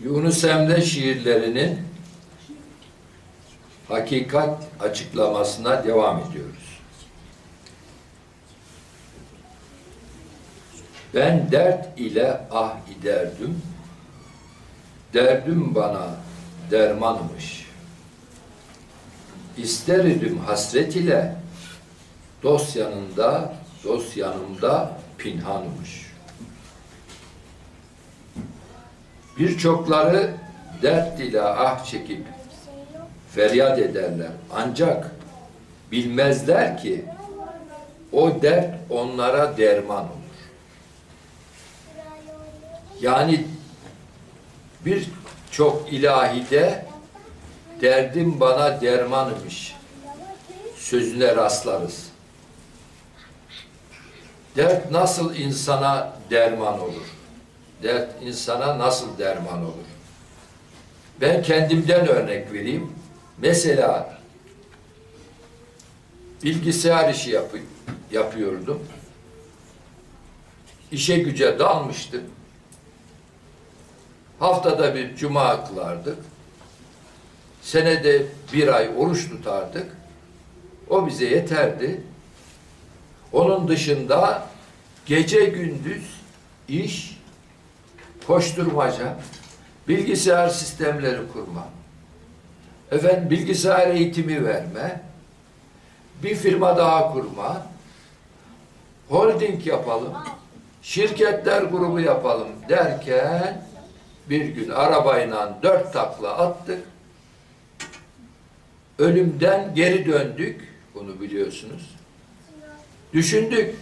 Yunus Emre şiirlerinin hakikat açıklamasına devam ediyoruz. Ben dert ile ah giderdim, derdim bana dermanmış. İsterdim hasret ile, dost yanında, dost yanımda pinhanmış. Birçokları dert ile ah çekip feryat ederler. Ancak bilmezler ki o dert onlara derman olur. Yani birçok ilahide derdim bana dermanmış sözüne rastlarız. Dert nasıl insana derman olur? Dert insana nasıl derman olur? Ben kendimden örnek vereyim. Mesela bilgisayar işi yapı, yapıyordum. İşe güce dalmıştım. Haftada bir cuma kılardık. Senede bir ay oruç tutardık. O bize yeterdi. Onun dışında gece gündüz iş, koşturmaca, bilgisayar sistemleri kurma, efendim bilgisayar eğitimi verme, bir firma daha kurma, holding yapalım, şirketler grubu yapalım derken bir gün arabayla dört takla attık, ölümden geri döndük, bunu biliyorsunuz. Düşündük,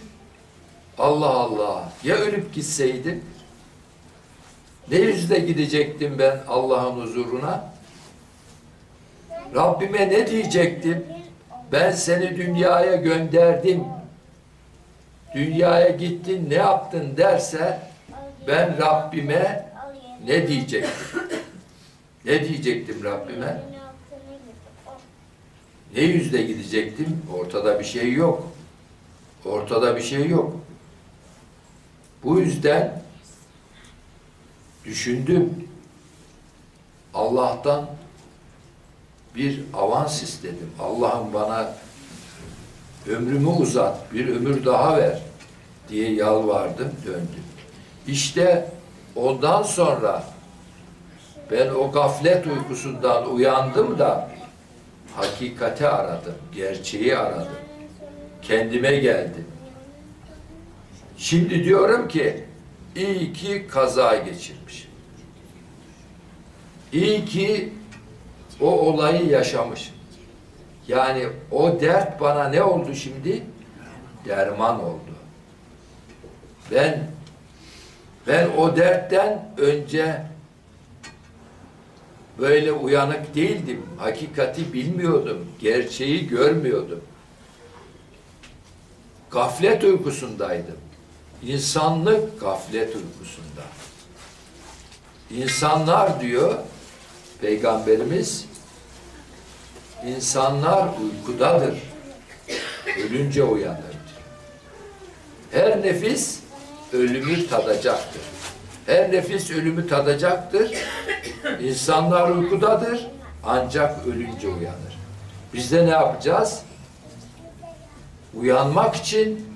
Allah Allah, ya ölüp gitseydim, ne yüzle gidecektim ben Allah'ın huzuruna? Rabbime ne diyecektim? Ben seni dünyaya gönderdim. Dünyaya gittin, ne yaptın derse ben Rabbime ne diyecektim? Ne diyecektim Rabbime? Ne yüzle gidecektim? Ortada bir şey yok. Ortada bir şey yok. Bu yüzden düşündüm. Allah'tan bir avans istedim. Allah'ım bana ömrümü uzat, bir ömür daha ver diye yalvardım, döndüm. İşte ondan sonra ben o gaflet uykusundan uyandım da hakikati aradım, gerçeği aradım. Kendime geldim. Şimdi diyorum ki iyi ki kaza geçirmişim. İyi ki o olayı yaşamışım. Yani o dert bana ne oldu şimdi? Derman oldu. Ben ben o dertten önce böyle uyanık değildim. Hakikati bilmiyordum. Gerçeği görmüyordum. Gaflet uykusundaydım. İnsanlık gaflet uykusunda. İnsanlar diyor Peygamberimiz insanlar uykudadır. Ölünce uyanır. Her nefis ölümü tadacaktır. Her nefis ölümü tadacaktır. İnsanlar uykudadır. Ancak ölünce uyanır. Biz de ne yapacağız? Uyanmak için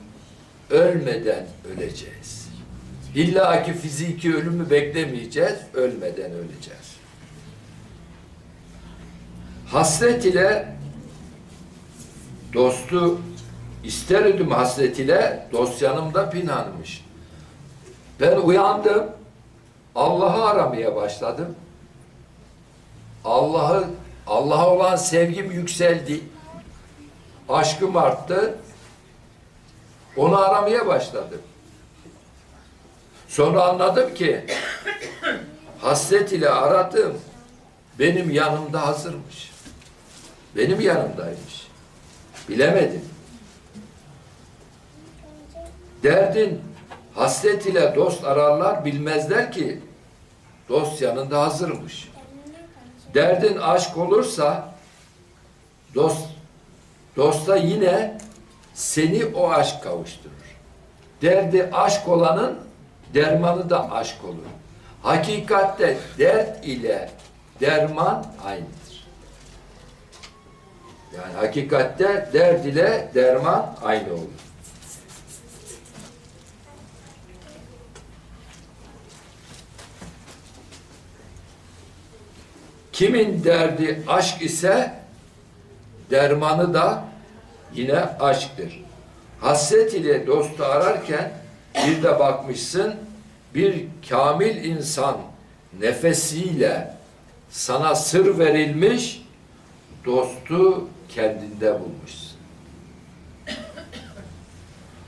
ölmeden öleceğiz. İlla ki fiziki ölümü beklemeyeceğiz, ölmeden öleceğiz. Hasret ile dostu ister idim hasret ile dost yanımda pinanmış. Ben uyandım, Allah'ı aramaya başladım. Allah'ı Allah'a olan sevgim yükseldi. Aşkım arttı. Onu aramaya başladım. Sonra anladım ki hasret ile aradım. Benim yanımda hazırmış. Benim yanımdaymış. Bilemedim. Derdin hasret ile dost ararlar bilmezler ki dost yanında hazırmış. Derdin aşk olursa dost dosta yine seni o aşk kavuşturur. Derdi aşk olanın dermanı da aşk olur. Hakikatte dert ile derman aynıdır. Yani hakikatte dert ile derman aynı olur. Kimin derdi aşk ise dermanı da yine aşktır. Hasret ile dostu ararken bir de bakmışsın bir kamil insan nefesiyle sana sır verilmiş dostu kendinde bulmuşsun.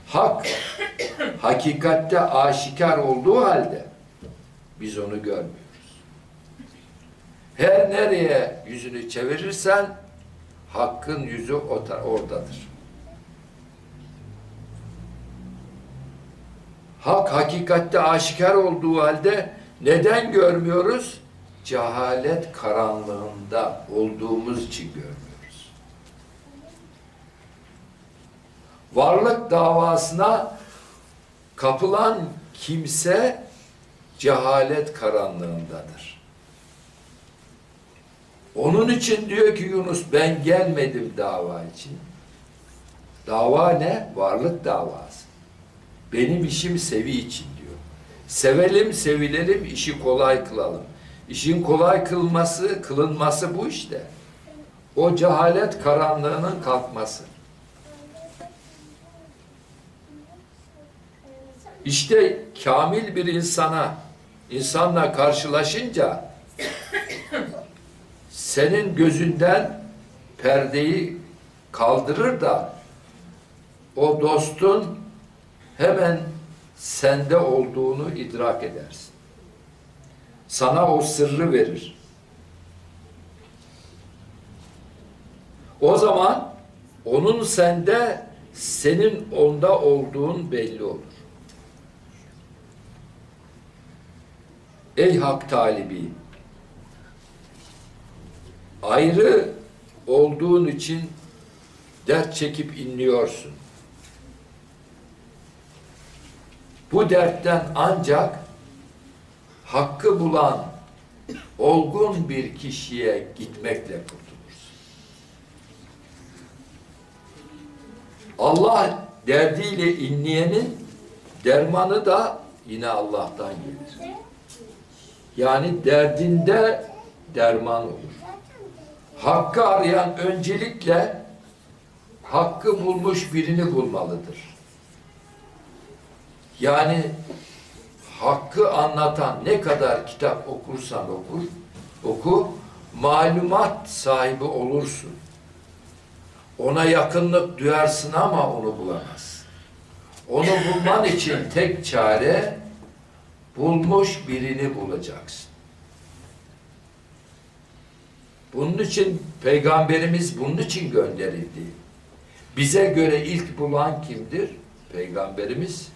Hak hakikatte aşikar olduğu halde biz onu görmüyoruz. Her nereye yüzünü çevirirsen hakkın yüzü oradadır. Hak hakikatte aşikar olduğu halde neden görmüyoruz? Cehalet karanlığında olduğumuz için görmüyoruz. Varlık davasına kapılan kimse cehalet karanlığındadır. Onun için diyor ki Yunus ben gelmedim dava için. Dava ne? Varlık davası. Benim işim sevi için diyor. Sevelim, sevilelim, işi kolay kılalım. İşin kolay kılması, kılınması bu işte. O cehalet karanlığının kalkması. İşte kamil bir insana, insanla karşılaşınca senin gözünden perdeyi kaldırır da o dostun hemen sende olduğunu idrak edersin. Sana o sırrı verir. O zaman onun sende, senin onda olduğun belli olur. Ey hak talibi, ayrı olduğun için dert çekip inliyorsun. Bu dertten ancak hakkı bulan olgun bir kişiye gitmekle kurtulursun. Allah derdiyle inleyenin dermanı da yine Allah'tan gelir. Yani derdinde derman olur. Hakkı arayan öncelikle hakkı bulmuş birini bulmalıdır. Yani hakkı anlatan ne kadar kitap okursan okur, oku, malumat sahibi olursun. Ona yakınlık duyarsın ama onu bulamazsın. Onu bulman için tek çare bulmuş birini bulacaksın. Bunun için peygamberimiz bunun için gönderildi. Bize göre ilk bulan kimdir? Peygamberimiz.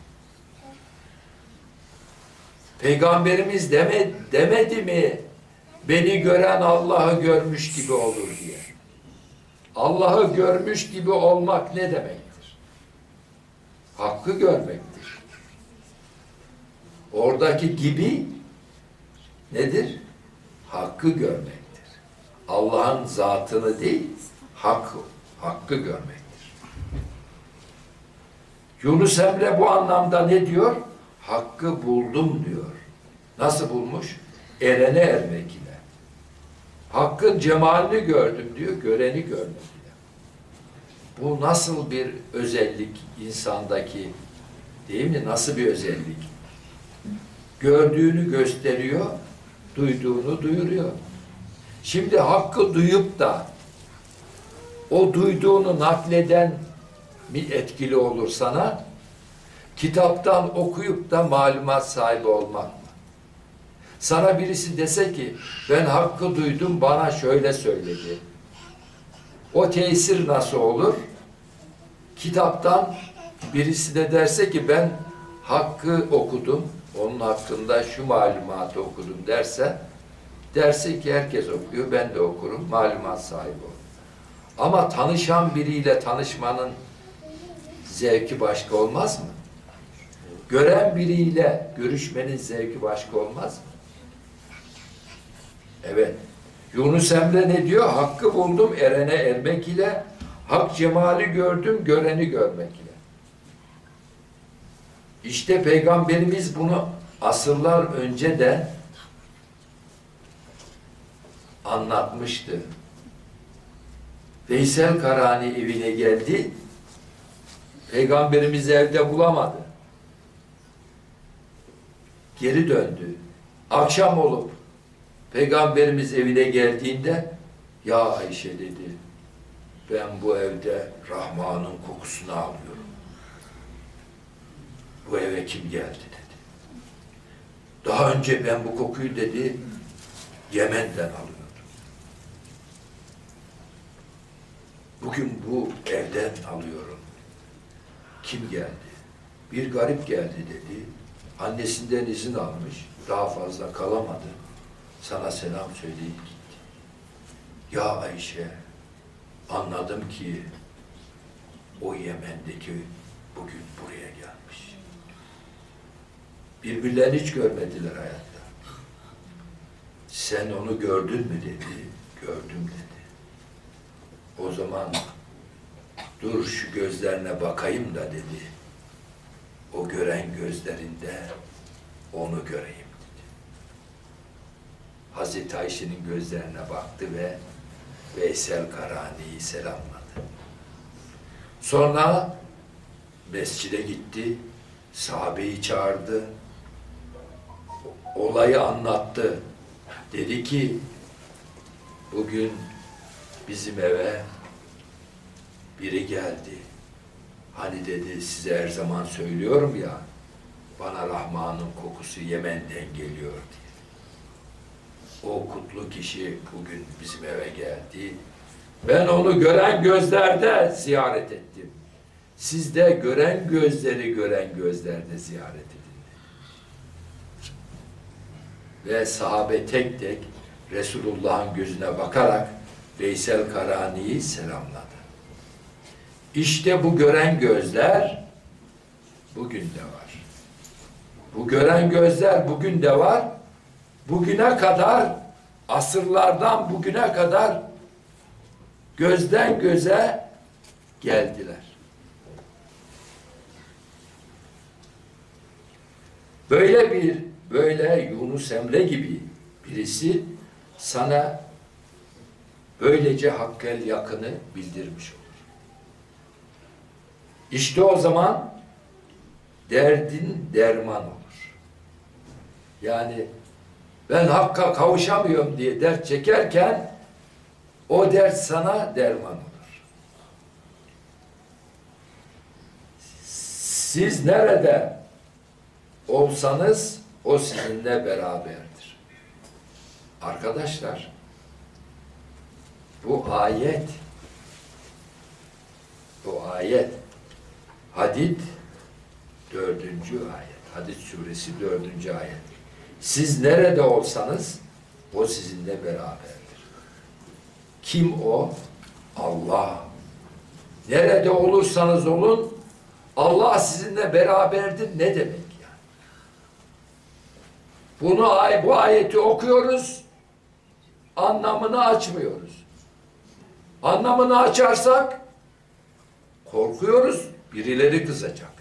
Peygamberimiz deme, demedi mi beni gören Allah'ı görmüş gibi olur diye. Allah'ı görmüş gibi olmak ne demektir? Hakkı görmektir. Oradaki gibi nedir? Hakkı görmektir. Allah'ın zatını değil, hakkı, hakkı görmektir. Yunus Emre bu anlamda ne diyor? Hakkı buldum diyor. Nasıl bulmuş? Erene ermek ile. Hakkın cemalini gördüm diyor, göreni görmedim diyor. Bu nasıl bir özellik insandaki, değil mi? Nasıl bir özellik? Gördüğünü gösteriyor, duyduğunu duyuruyor. Şimdi hakkı duyup da o duyduğunu nakleden mi etkili olur sana? Kitaptan okuyup da malumat sahibi olmak mı? Sana birisi dese ki ben hakkı duydum bana şöyle söyledi. O tesir nasıl olur? Kitaptan birisi de derse ki ben hakkı okudum, onun hakkında şu malumatı okudum derse derse ki herkes okuyor, ben de okurum, malumat sahibi olur. Ama tanışan biriyle tanışmanın zevki başka olmaz mı? Gören biriyle görüşmenin zevki başka olmaz mı? Evet. Yunus Emre ne diyor? Hakkı buldum erene ermek ile, hak cemali gördüm göreni görmek ile. İşte Peygamberimiz bunu asırlar önce de anlatmıştı. Veysel Karani evine geldi. Peygamberimizi evde bulamadı. Geri döndü. Akşam olup Peygamberimiz evine geldiğinde ya Ayşe dedi ben bu evde Rahman'ın kokusunu alıyorum. Bu eve kim geldi dedi. Daha önce ben bu kokuyu dedi Yemen'den alıyordum. Bugün bu evden alıyorum. Kim geldi? Bir garip geldi dedi. Annesinden izin almış. Daha fazla kalamadı. Sana selam söyleyip gitti. Ya Ayşe, anladım ki o Yemen'deki bugün buraya gelmiş. Birbirlerini hiç görmediler hayatta. Sen onu gördün mü dedi. Gördüm dedi. O zaman dur şu gözlerine bakayım da dedi. O gören gözlerinde onu göreyim dedi. Hazreti Ayşe'nin gözlerine baktı ve Veysel Karani'yi selamladı. Sonra mescide gitti, sahabeyi çağırdı, olayı anlattı. Dedi ki, bugün bizim eve biri geldi. Hani dedi size her zaman söylüyorum ya, bana Rahman'ın kokusu Yemen'den geliyor diye. O kutlu kişi bugün bizim eve geldi. Ben onu gören gözlerde ziyaret ettim. Siz de gören gözleri gören gözlerde ziyaret edin. Ve sahabe tek tek Resulullah'ın gözüne bakarak Veysel Karani'yi selamladı. İşte bu gören gözler bugün de var. Bu gören gözler bugün de var. Bugüne kadar asırlardan bugüne kadar gözden göze geldiler. Böyle bir böyle Yunus Emre gibi birisi sana böylece hakkel yakını bildirmiş olur. İşte o zaman derdin derman olur. Yani ben hakka kavuşamıyorum diye dert çekerken o dert sana derman olur. Siz nerede olsanız o sizinle beraberdir. Arkadaşlar bu ayet bu ayet Hadid dördüncü ayet. Hadid suresi dördüncü ayet. Siz nerede olsanız o sizinle beraberdir. Kim o? Allah. Nerede olursanız olun Allah sizinle beraberdir ne demek yani? Bunu bu ayeti okuyoruz anlamını açmıyoruz. Anlamını açarsak korkuyoruz birileri kızacak.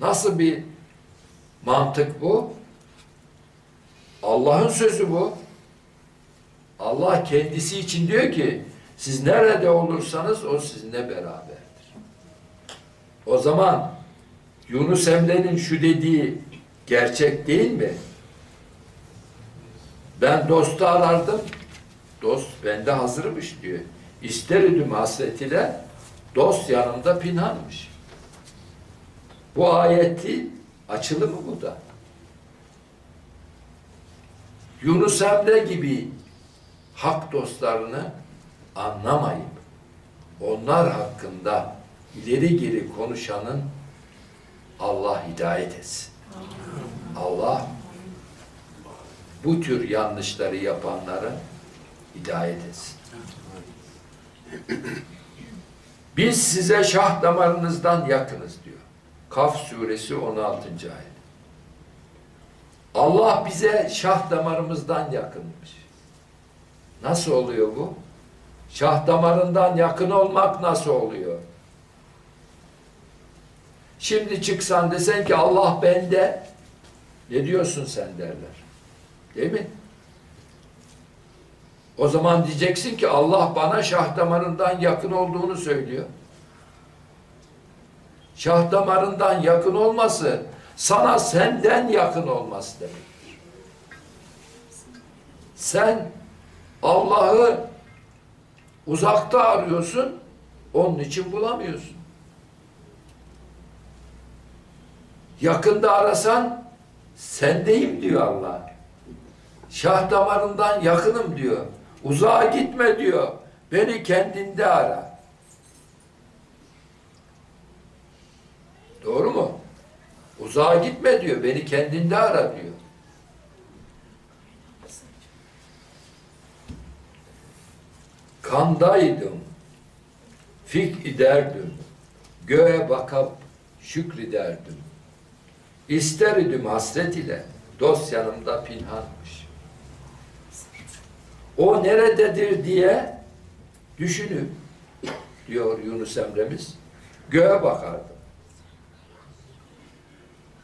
Nasıl bir mantık bu? Allah'ın sözü bu. Allah kendisi için diyor ki siz nerede olursanız o sizinle beraberdir. O zaman Yunus Emre'nin şu dediği gerçek değil mi? Ben dostu arardım. Dost bende hazırmış diyor. İster idim hasret ile dost yanımda pinhanmış. Bu ayeti açılımı bu da. Yunus Emre gibi hak dostlarını anlamayıp onlar hakkında ileri geri konuşanın Allah hidayet etsin. Allah bu tür yanlışları yapanları hidayet etsin. Biz size şah damarınızdan yakınız diyor. Kaf suresi 16. ayet. Allah bize şah damarımızdan yakınmış. Nasıl oluyor bu? Şah damarından yakın olmak nasıl oluyor? Şimdi çıksan desen ki Allah bende ne diyorsun sen derler. Değil mi? O zaman diyeceksin ki Allah bana şah damarından yakın olduğunu söylüyor. Şah damarından yakın olması sana senden yakın olması demektir. Sen Allah'ı uzakta arıyorsun, onun için bulamıyorsun. Yakında arasan sendeyim diyor Allah. Şah damarından yakınım diyor. Uzağa gitme diyor. Beni kendinde ara. Doğru mu? Uzağa gitme diyor. Beni kendinde ara diyor. Kandaydım. Fik iderdim. Göğe bakıp şükrederdim. İster idim hasret ile. Dost yanımda pinhanmış. O nerededir diye düşünüp diyor Yunus Emre'miz göğe bakardım.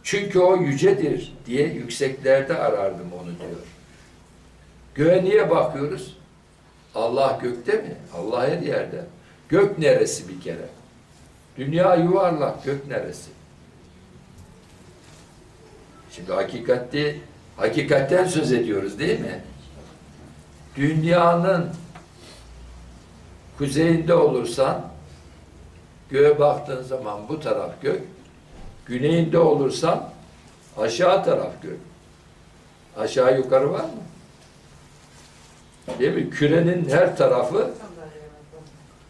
Çünkü o yücedir diye yükseklerde arardım onu diyor. Göğe niye bakıyoruz? Allah gökte mi? Allah her yerde. Gök neresi bir kere? Dünya yuvarlak, gök neresi? Şimdi hakikati, hakikatten söz ediyoruz değil mi? Dünyanın kuzeyinde olursan göğe baktığın zaman bu taraf gök, güneyinde olursan aşağı taraf gök. Aşağı yukarı var mı? Değil mi? Kürenin her tarafı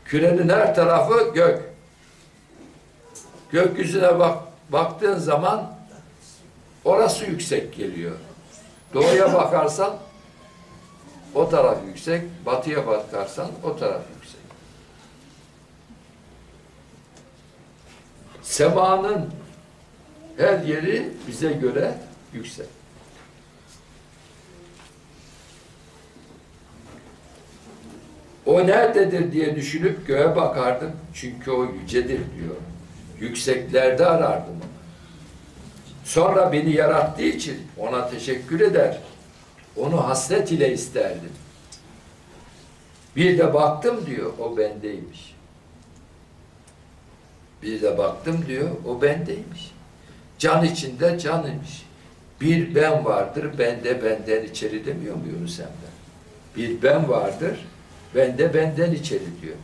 kürenin her tarafı gök. Gökyüzüne bak baktığın zaman orası yüksek geliyor. Doğuya bakarsan o taraf yüksek, batıya bakarsan o taraf yüksek. Semanın her yeri bize göre yüksek. O nerededir diye düşünüp göğe bakardım. Çünkü o yücedir diyor. Yükseklerde arardım onu. Sonra beni yarattığı için ona teşekkür eder. Onu hasret ile isterdim. Bir de baktım diyor, o bendeymiş. Bir de baktım diyor, o bendeymiş. Can içinde canıymış. Bir ben vardır, bende benden içeri demiyor mu Yunus Emre? Bir ben vardır, bende benden içeri diyor.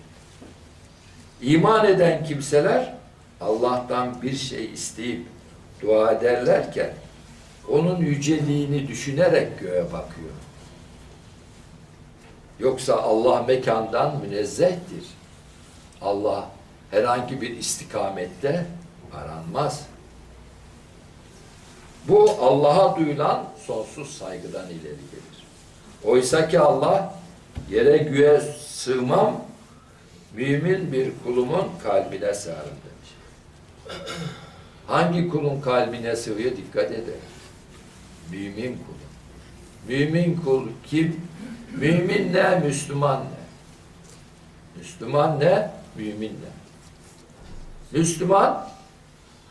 İman eden kimseler Allah'tan bir şey isteyip dua ederlerken onun yüceliğini düşünerek göğe bakıyor. Yoksa Allah mekandan münezzehtir. Allah herhangi bir istikamette aranmaz. Bu Allah'a duyulan sonsuz saygıdan ileri gelir. Oysa ki Allah yere güye sığmam, mümin bir kulumun kalbine sığarım demiş. Hangi kulun kalbine sığıyor dikkat edin. Mümin kul. Mümin kul kim? Mümin ne? Müslüman ne? Müslüman ne? Mümin ne? Müslüman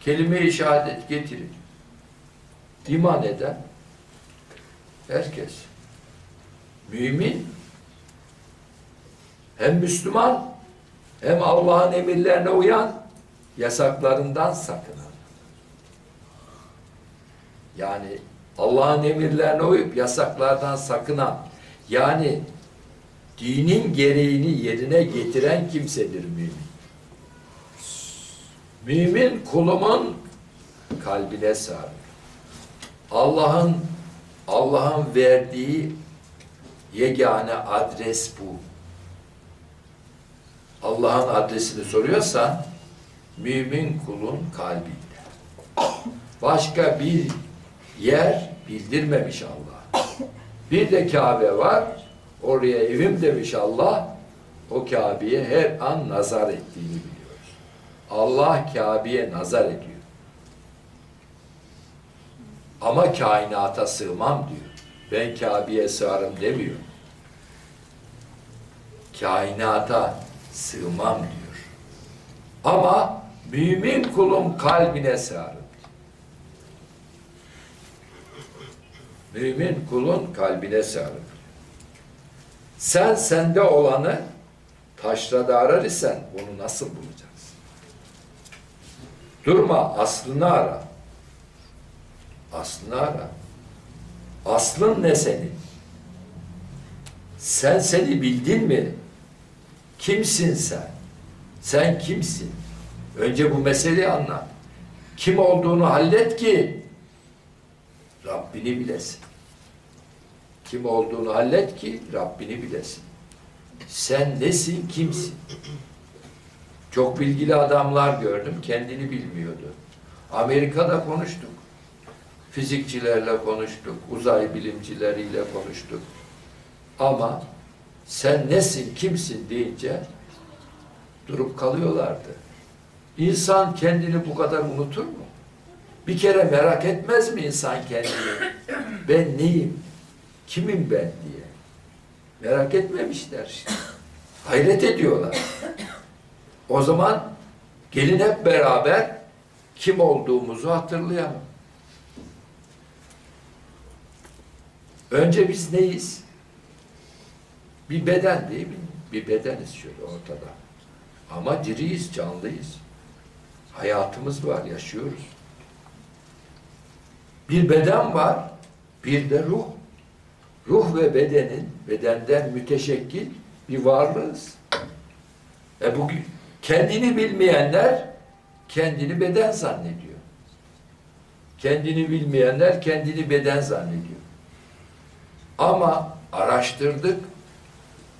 kelime-i şehadet getirir. İman eden herkes. Mümin hem Müslüman hem Allah'ın emirlerine uyan yasaklarından sakınan. Yani Allah'ın emirlerine uyup yasaklardan sakınan yani dinin gereğini yerine getiren kimsedir mümin. Mümin kulumun kalbine sığar. Allah'ın Allah'ın verdiği yegane adres bu. Allah'ın adresini soruyorsan mümin kulun kalbinde. Başka bir yer bildirmemiş Allah. Bir de Kabe var. Oraya evim demiş Allah. O Kabe'ye her an nazar ettiğini biliyoruz. Allah Kabe'ye nazar ediyor. Ama kainata sığmam diyor. Ben Kabe'ye sığarım demiyor. Kainata sığmam diyor. Ama mümin kulum kalbine sığarım. Mümin kulun kalbine sığarım. Sen sende olanı taşrada arar isen bunu nasıl bulacaksın? Durma aslını ara. Aslını ara. Aslın ne senin? Sen seni bildin mi? Kimsin sen? Sen kimsin? Önce bu meseleyi anla. Kim olduğunu hallet ki Rabbini bilesin. Kim olduğunu hallet ki Rabbini bilesin. Sen nesin, kimsin? Çok bilgili adamlar gördüm, kendini bilmiyordu. Amerika'da konuştuk. Fizikçilerle konuştuk, uzay bilimcileriyle konuştuk. Ama sen nesin, kimsin deyince durup kalıyorlardı. İnsan kendini bu kadar unutur mu? Bir kere merak etmez mi insan kendini? Ben neyim? Kimim ben diye. Merak etmemişler işte. Hayret ediyorlar. O zaman gelin hep beraber kim olduğumuzu hatırlayalım. Önce biz neyiz? Bir beden değil mi? Bir bedeniz şöyle ortada. Ama diriyiz, canlıyız. Hayatımız var, yaşıyoruz. Bir beden var, bir de ruh. Ruh ve bedenin, bedenden müteşekkil bir varlığız. E bugün kendini bilmeyenler kendini beden zannediyor. Kendini bilmeyenler kendini beden zannediyor. Ama araştırdık.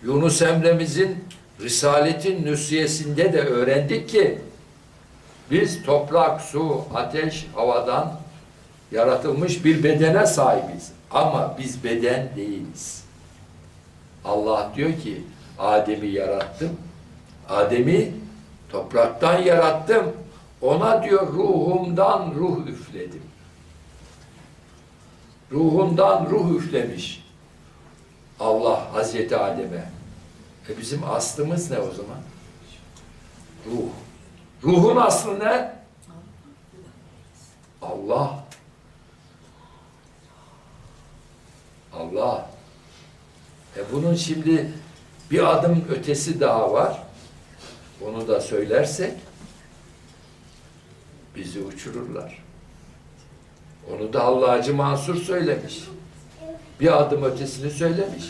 Yunus Emre'mizin Risaletin Nüsiyesinde de öğrendik ki biz toprak, su, ateş, havadan yaratılmış bir bedene sahibiz. Ama biz beden değiliz. Allah diyor ki Adem'i yarattım. Adem'i topraktan yarattım. Ona diyor ruhumdan ruh üfledim. Ruhundan ruh üflemiş. Allah Hazreti Adem'e. E bizim aslımız ne o zaman? Ruh. Ruhun aslı ne? Allah. Allah. E bunun şimdi bir adım ötesi daha var. Onu da söylersek bizi uçururlar. Onu da Allah'cı Mansur söylemiş. Bir adım ötesini söylemiş.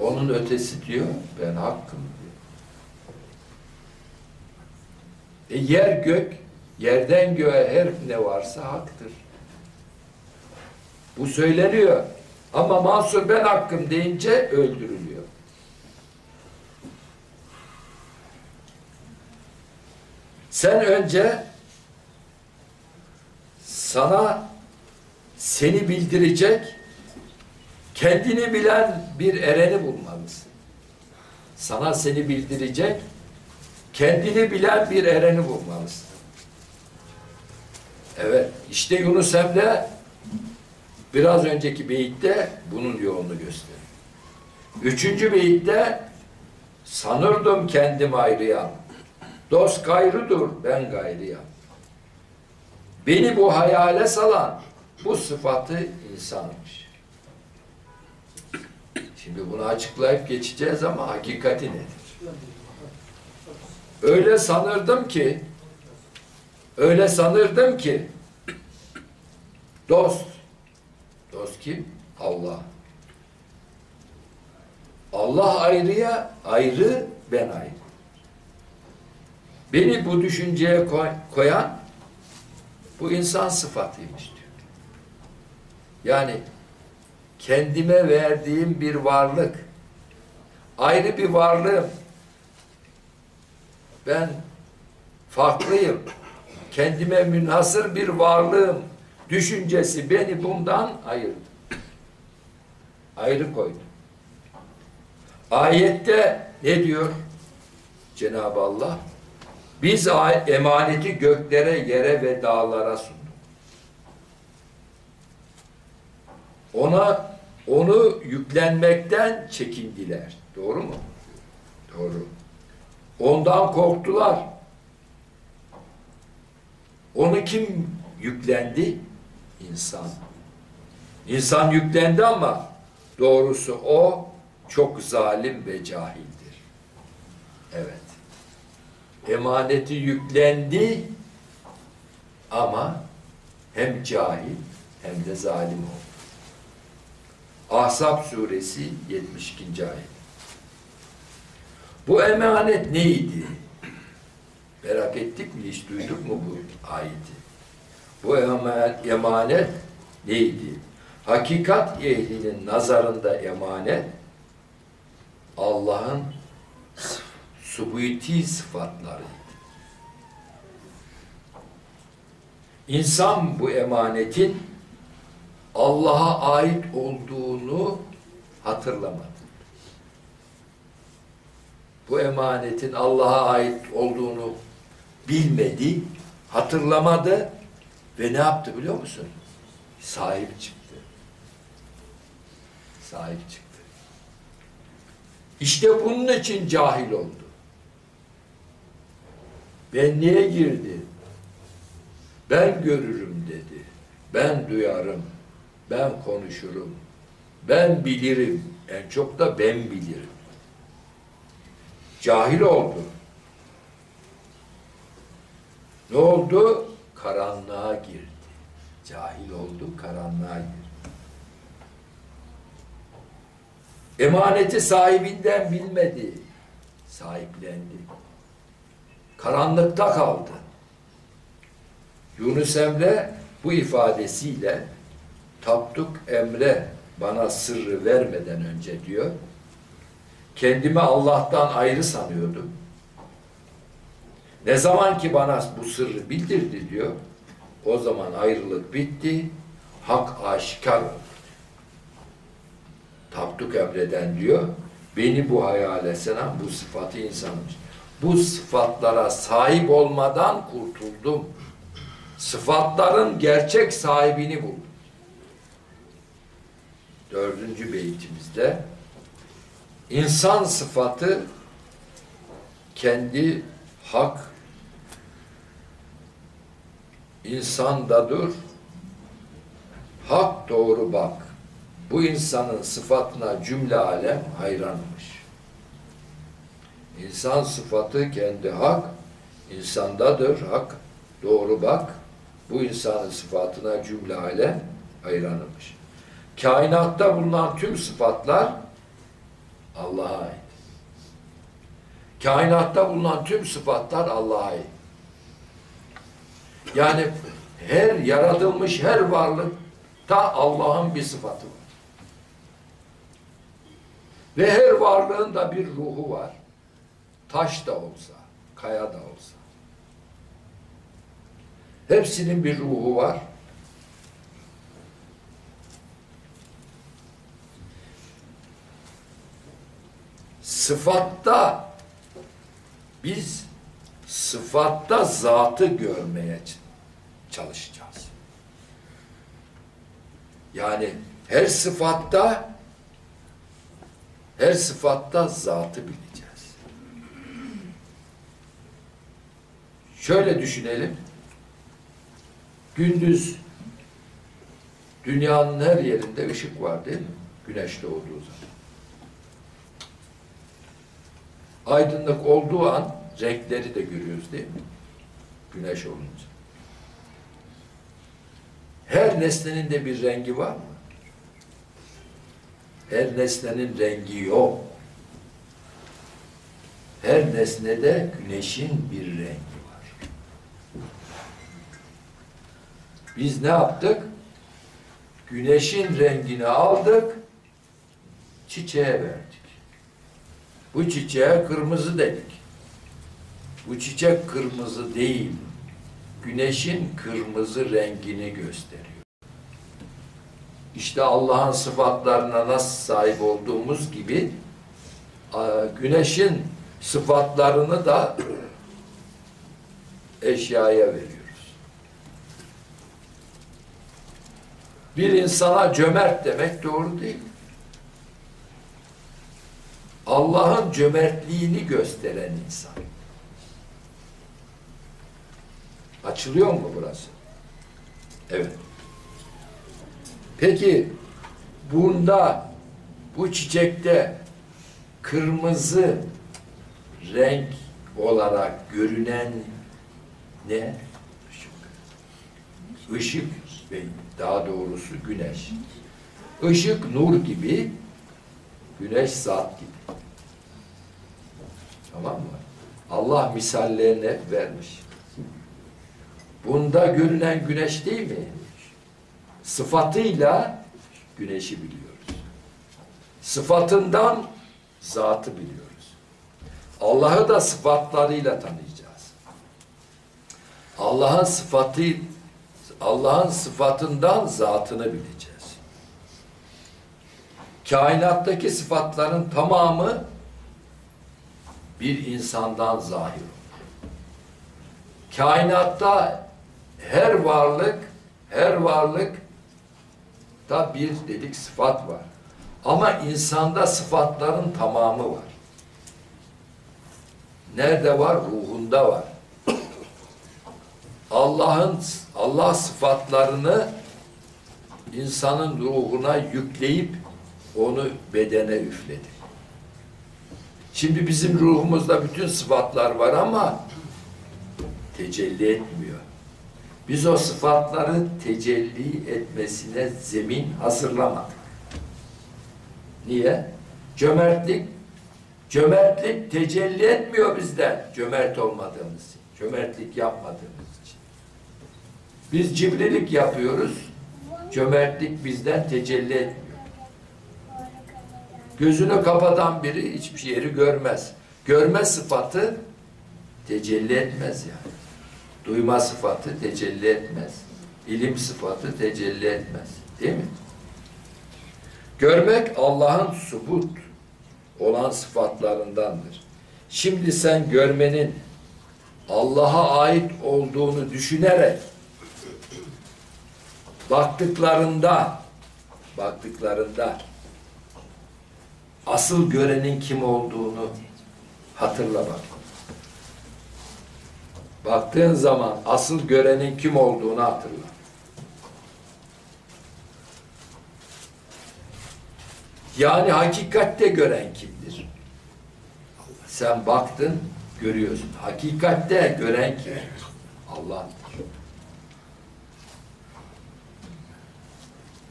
Onun ötesi diyor, ben hakkım diyor. E yer gök, yerden göğe her ne varsa haktır. Bu söyleniyor. Ama Mansur ben hakkım deyince öldürülüyor. Sen önce sana seni bildirecek kendini bilen bir ereni bulmalısın. Sana seni bildirecek kendini bilen bir ereni bulmalısın. Evet, işte Yunus Emre biraz önceki beyitte bunun yolunu gösteriyor. Üçüncü beyitte sanırdım kendim ayrıyan. Dost gayrıdır, ben gayrıyam. Beni bu hayale salan bu sıfatı insanmış. Şimdi bunu açıklayıp geçeceğiz ama hakikati nedir? Öyle sanırdım ki öyle sanırdım ki dost dost kim? Allah. Allah ayrıya ayrı ben ayrı. Beni bu düşünceye koy, koyan bu insan sıfatıymış diyor. Yani kendime verdiğim bir varlık, ayrı bir varlığım. Ben farklıyım. Kendime münhasır bir varlığım. Düşüncesi beni bundan ayırdı. Ayrı koydu. Ayette ne diyor Cenab-ı Allah? Biz emaneti göklere, yere ve dağlara sunduk. Ona onu yüklenmekten çekindiler. Doğru mu? Doğru. Ondan korktular. Onu kim yüklendi? İnsan. İnsan yüklendi ama doğrusu o çok zalim ve cahildir. Evet. Emaneti yüklendi ama hem cahil hem de zalim oldu. Ahzab suresi 72. ayet. Bu emanet neydi? Merak ettik mi? Hiç duyduk mu bu ayeti? Bu emanet, neydi? Hakikat ehlinin nazarında emanet Allah'ın subuti sıfatlarıydı. İnsan bu emanetin Allah'a ait olduğunu hatırlamadı. Bu emanetin Allah'a ait olduğunu bilmedi, hatırlamadı ve ne yaptı biliyor musun? Sahip çıktı. Sahip çıktı. İşte bunun için cahil oldu. Ben niye girdi? Ben görürüm dedi. Ben duyarım. Ben konuşurum. Ben bilirim. En çok da ben bilirim. Cahil oldu. Ne oldu? Karanlığa girdi. Cahil oldu, karanlığa girdi. Emaneti sahibinden bilmedi. Sahiplendi. Karanlıkta kaldı. Yunus Emre bu ifadesiyle Tapduk Emre bana sırrı vermeden önce diyor kendimi Allah'tan ayrı sanıyordum. Ne zaman ki bana bu sırrı bildirdi diyor o zaman ayrılık bitti hak aşikar oldu. Tapduk Emre'den diyor beni bu hayale senem bu sıfatı insanmış. Bu sıfatlara sahip olmadan kurtuldum. Sıfatların gerçek sahibini buldum. Dördüncü beytimizde insan sıfatı kendi hak insandadır. Hak doğru bak. Bu insanın sıfatına cümle alem hayranmış. İnsan sıfatı kendi hak, insandadır hak, doğru bak. Bu insanın sıfatına cümle alem hayranmış. Kainatta bulunan tüm sıfatlar Allah'a ait. Kainatta bulunan tüm sıfatlar Allah'a ait. Yani her yaratılmış her varlıkta Allah'ın bir sıfatı var. Ve her varlığın da bir ruhu var. Taş da olsa, kaya da olsa. Hepsinin bir ruhu var. Sıfatta biz sıfatta zatı görmeye çalışacağız. Yani her sıfatta her sıfatta zatı bileceğiz. Şöyle düşünelim. Gündüz dünyanın her yerinde ışık var değil mi? Güneş doğduğu zaman. Aydınlık olduğu an renkleri de görüyoruz değil mi? Güneş olunca. Her nesnenin de bir rengi var mı? Her nesnenin rengi yok. Her nesnede güneşin bir rengi var. Biz ne yaptık? Güneşin rengini aldık, çiçeğe verdik. Bu çiçeğe kırmızı dedik. Bu çiçek kırmızı değil, güneşin kırmızı rengini gösteriyor. İşte Allah'ın sıfatlarına nasıl sahip olduğumuz gibi güneşin sıfatlarını da eşyaya veriyoruz. Bir insana cömert demek doğru değil. Allah'ın cömertliğini gösteren insan. Açılıyor mu burası? Evet. Peki bunda bu çiçekte kırmızı renk olarak görünen ne? Işık ve daha doğrusu güneş. Işık nur gibi, güneş zat gibi. Tamam mı? Allah misallerini vermiş. Bunda görünen güneş değil mi? Sıfatıyla güneşi biliyoruz. Sıfatından zatı biliyoruz. Allah'ı da sıfatlarıyla tanıyacağız. Allah'ın sıfatı Allah'ın sıfatından zatını bileceğiz. Kainattaki sıfatların tamamı bir insandan zahir olur. Kainatta her varlık her varlık da bir dedik sıfat var. Ama insanda sıfatların tamamı var. Nerede var? Ruhunda var. Allah'ın Allah sıfatlarını insanın ruhuna yükleyip onu bedene üfledi. Şimdi bizim ruhumuzda bütün sıfatlar var ama tecelli etmiyor. Biz o sıfatların tecelli etmesine zemin hazırlamadık. Niye? Cömertlik Cömertlik tecelli etmiyor bizden cömert olmadığımız için. Cömertlik yapmadığımız için. Biz cimrilik yapıyoruz. Cömertlik bizden tecelli etmiyor. Gözünü kapatan biri hiçbir yeri görmez. Görme sıfatı tecelli etmez yani. Duyma sıfatı tecelli etmez. İlim sıfatı tecelli etmez. Değil mi? Görmek Allah'ın subut olan sıfatlarındandır. Şimdi sen görmenin Allah'a ait olduğunu düşünerek baktıklarında baktıklarında asıl görenin kim olduğunu hatırla bak. Baktığın zaman asıl görenin kim olduğunu hatırla. Yani hakikatte gören kimdir? Sen baktın, görüyorsun. Hakikatte gören kim? Allah'tır.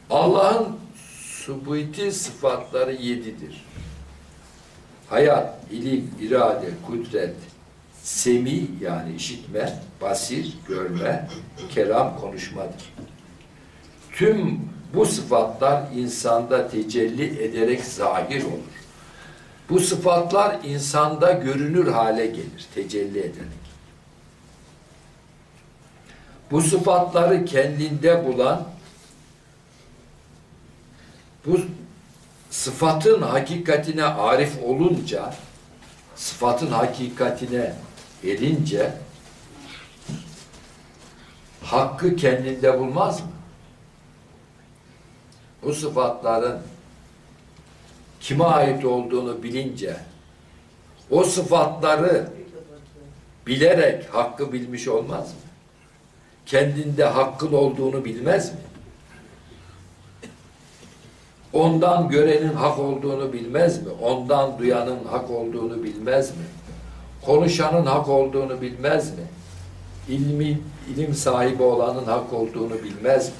Allah'ın subuti sıfatları yedidir. Hayat, ilim, irade, kudret, semi yani işitme, basir, görme, kelam, konuşmadır. Tüm bu sıfatlar insanda tecelli ederek zahir olur. Bu sıfatlar insanda görünür hale gelir, tecelli ederek. Bu sıfatları kendinde bulan, bu sıfatın hakikatine arif olunca, sıfatın hakikatine erince, hakkı kendinde bulmaz mı? bu sıfatların kime ait olduğunu bilince o sıfatları bilerek hakkı bilmiş olmaz mı? Kendinde hakkın olduğunu bilmez mi? Ondan görenin hak olduğunu bilmez mi? Ondan duyanın hak olduğunu bilmez mi? Konuşanın hak olduğunu bilmez mi? İlmi, ilim sahibi olanın hak olduğunu bilmez mi?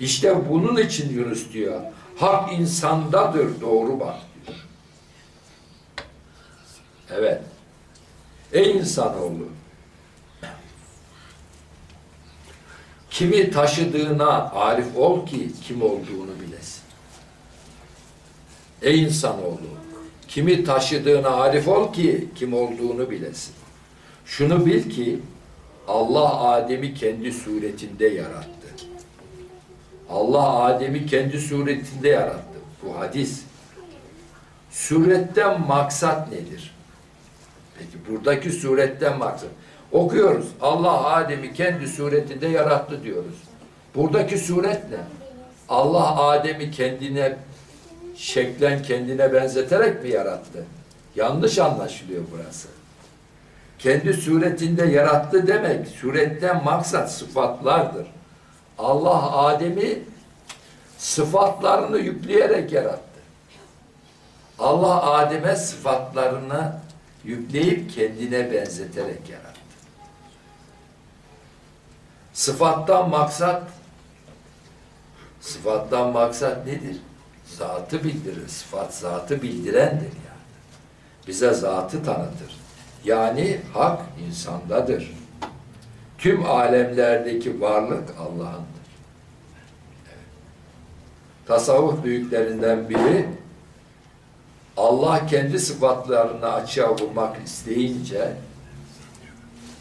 İşte bunun için Yunus diyor. Hak insandadır doğru bak diyor. Evet. Ey insanoğlu kimi taşıdığına arif ol ki kim olduğunu bilesin. Ey insanoğlu kimi taşıdığına arif ol ki kim olduğunu bilesin. Şunu bil ki Allah Adem'i kendi suretinde yarattı. Allah Adem'i kendi suretinde yarattı. Bu hadis. Suretten maksat nedir? Peki buradaki suretten maksat. Okuyoruz. Allah Adem'i kendi suretinde yarattı diyoruz. Buradaki suret ne? Allah Adem'i kendine şeklen kendine benzeterek mi yarattı? Yanlış anlaşılıyor burası. Kendi suretinde yarattı demek, suretten maksat sıfatlardır. Allah Adem'i sıfatlarını yükleyerek yarattı. Allah Adem'e sıfatlarını yükleyip kendine benzeterek yarattı. Sıfattan maksat sıfattan maksat nedir? Zatı bildirir. Sıfat zatı bildirendir yani. Bize zatı tanıtır. Yani hak insandadır. Tüm alemlerdeki varlık Allah'ındır. Tasavvuf büyüklerinden biri Allah kendi sıfatlarını açığa vurmak isteyince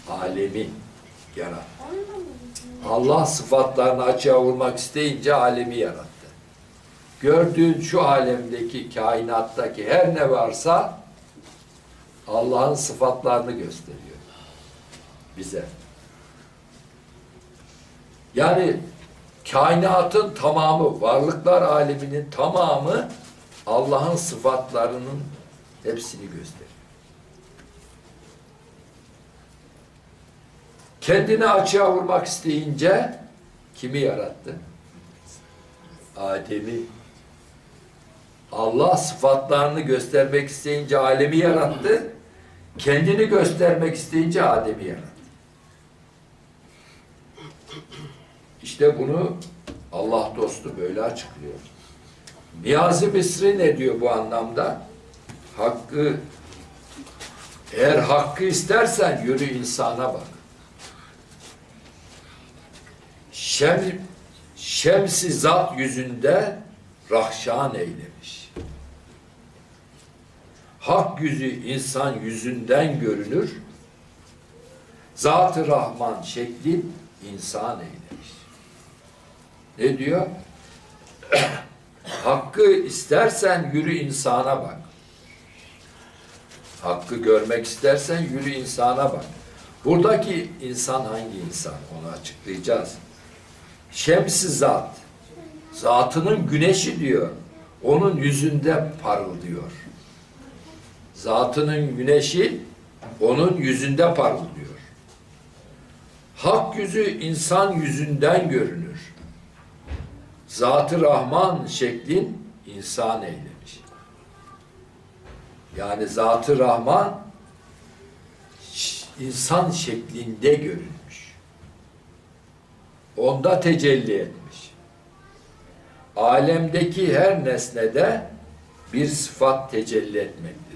alemi yarattı. Allah sıfatlarını açığa vurmak isteyince alemi yarattı. Gördüğün şu alemdeki, kainattaki her ne varsa Allah'ın sıfatlarını gösteriyor bize. Yani kainatın tamamı, varlıklar aleminin tamamı Allah'ın sıfatlarının hepsini gösteriyor. Kendini açığa vurmak isteyince kimi yarattı? Adem'i. Allah sıfatlarını göstermek isteyince alemi yarattı. Kendini göstermek isteyince Adem'i yarattı. İşte bunu Allah dostu böyle açıklıyor. Niyazi Misri ne diyor bu anlamda? Hakkı eğer hakkı istersen yürü insana bak. Şem, şemsi zat yüzünde rahşan eylemiş. Hak yüzü insan yüzünden görünür. Zat-ı Rahman şekli insan eylemiş. Ne diyor? Hakkı istersen yürü insana bak. Hakkı görmek istersen yürü insana bak. Buradaki insan hangi insan? Onu açıklayacağız. Şemsi zat. Zatının güneşi diyor. Onun yüzünde parıldıyor. Zatının güneşi onun yüzünde parıldıyor. Hak yüzü insan yüzünden görünür. Zat-ı Rahman şeklin insan eylemiş. Yani Zat-ı Rahman insan şeklinde görünmüş. Onda tecelli etmiş. Alemdeki her nesnede bir sıfat tecelli etmektedir.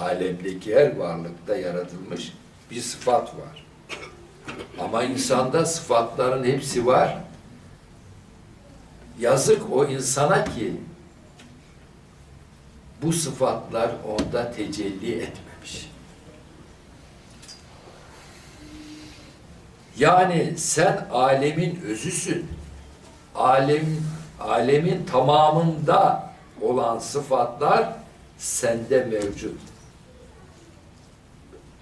Alemdeki her varlıkta yaratılmış bir sıfat var. Ama insanda sıfatların hepsi var. Yazık o insana ki bu sıfatlar onda tecelli etmemiş. Yani sen alemin özüsün. Alem, alemin tamamında olan sıfatlar sende mevcut.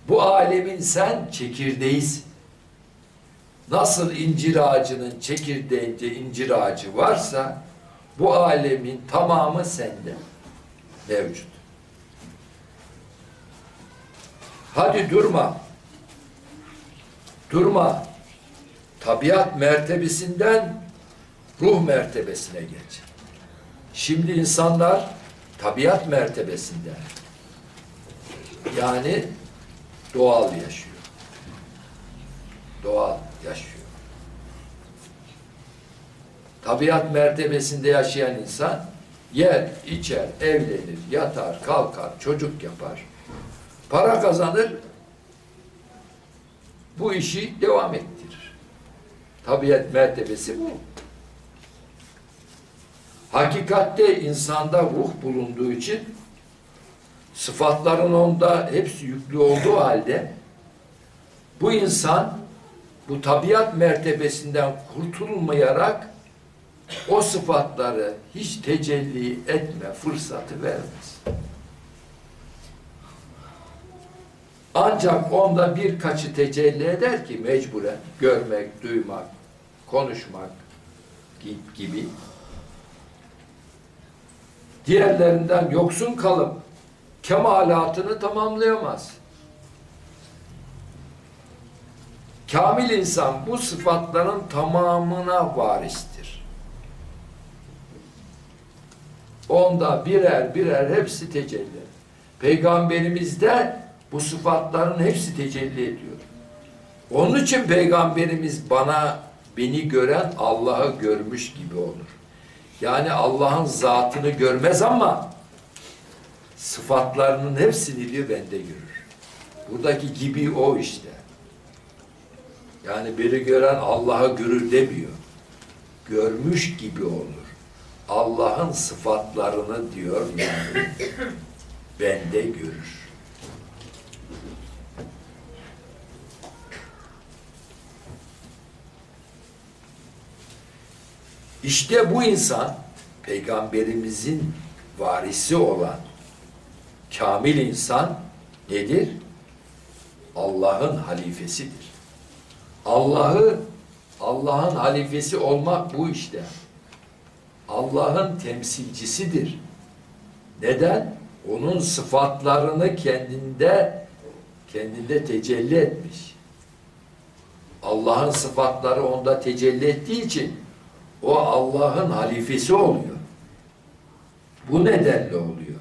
Bu alemin sen çekirdeğisin. Nasıl incir ağacının çekirdeğinde incir ağacı varsa bu alemin tamamı sende mevcut. Hadi durma. Durma. Tabiat mertebesinden ruh mertebesine geç. Şimdi insanlar tabiat mertebesinde yani doğal yaşıyor. Doğal yaşıyor. Tabiat mertebesinde yaşayan insan yer, içer, evlenir, yatar, kalkar, çocuk yapar. Para kazanır, bu işi devam ettirir. Tabiat mertebesi bu. Hakikatte insanda ruh bulunduğu için sıfatların onda hepsi yüklü olduğu halde bu insan bu tabiat mertebesinden kurtulmayarak o sıfatları hiç tecelli etme fırsatı vermez. Ancak onda birkaçı tecelli eder ki mecburen görmek, duymak, konuşmak, gi- gibi diğerlerinden yoksun kalıp kemalatını tamamlayamaz. Kamil insan bu sıfatların tamamına varistir. Onda birer birer hepsi tecelli. Peygamberimizde bu sıfatların hepsi tecelli ediyor. Onun için peygamberimiz bana beni gören Allah'ı görmüş gibi olur. Yani Allah'ın zatını görmez ama sıfatlarının hepsini diyor bende görür. Buradaki gibi o işte. Yani biri gören Allah'ı görür demiyor. Görmüş gibi olur. Allah'ın sıfatlarını diyor yani bende görür. İşte bu insan peygamberimizin varisi olan kamil insan nedir? Allah'ın halifesidir. Allah'ı Allah'ın halifesi olmak bu işte. Allah'ın temsilcisidir. Neden? Onun sıfatlarını kendinde kendinde tecelli etmiş. Allah'ın sıfatları onda tecelli ettiği için o Allah'ın halifesi oluyor. Bu nedenle oluyor.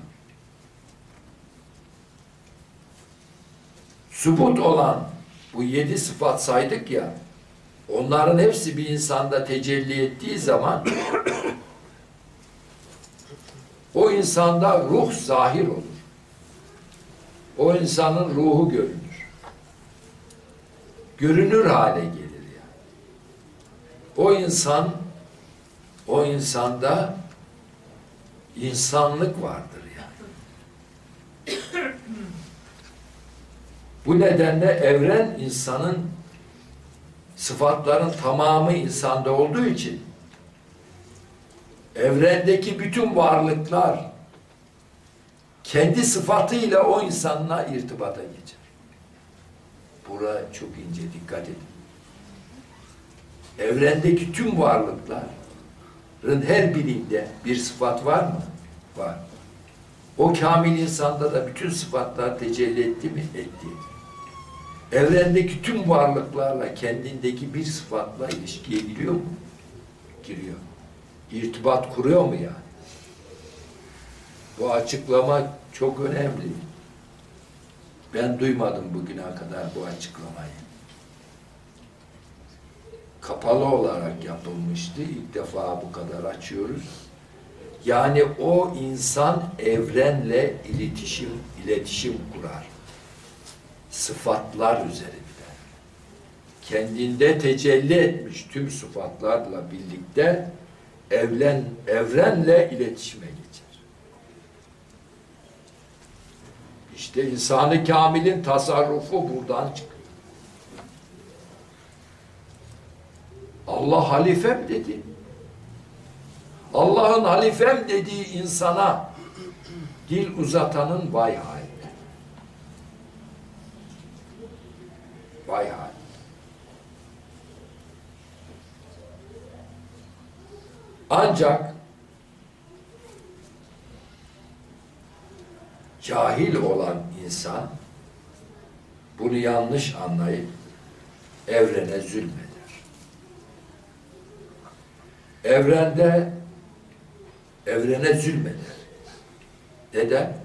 Subut olan bu yedi sıfat saydık ya, onların hepsi bir insanda tecelli ettiği zaman o insanda ruh zahir olur. O insanın ruhu görünür. Görünür hale gelir yani. O insan o insanda insanlık vardır yani. Bu nedenle evren insanın sıfatların tamamı insanda olduğu için evrendeki bütün varlıklar kendi sıfatıyla o insanla irtibata geçer. Bura çok ince dikkat edin. Evrendeki tüm varlıkların her birinde bir sıfat var mı? Var. O kamil insanda da bütün sıfatlar tecelli etti mi? Etti. Evrendeki tüm varlıklarla kendindeki bir sıfatla ilişkiye giriyor mu? Giriyor. İrtibat kuruyor mu yani? Bu açıklama çok önemli. Ben duymadım bugüne kadar bu açıklamayı. Kapalı olarak yapılmıştı. İlk defa bu kadar açıyoruz. Yani o insan evrenle iletişim iletişim kurar. Sıfatlar üzerinde. Kendinde tecelli etmiş tüm sıfatlarla birlikte evren evrenle iletişime geçer. İşte insanı kamilin tasarrufu buradan çıkıyor. Allah halifem dedi. Allah'ın halifem dediği insana dil uzatanın vay haline. Vay haline. Ancak cahil olan insan bunu yanlış anlayıp evrene zulmeder. Evrende evrene zulmeder. Neden?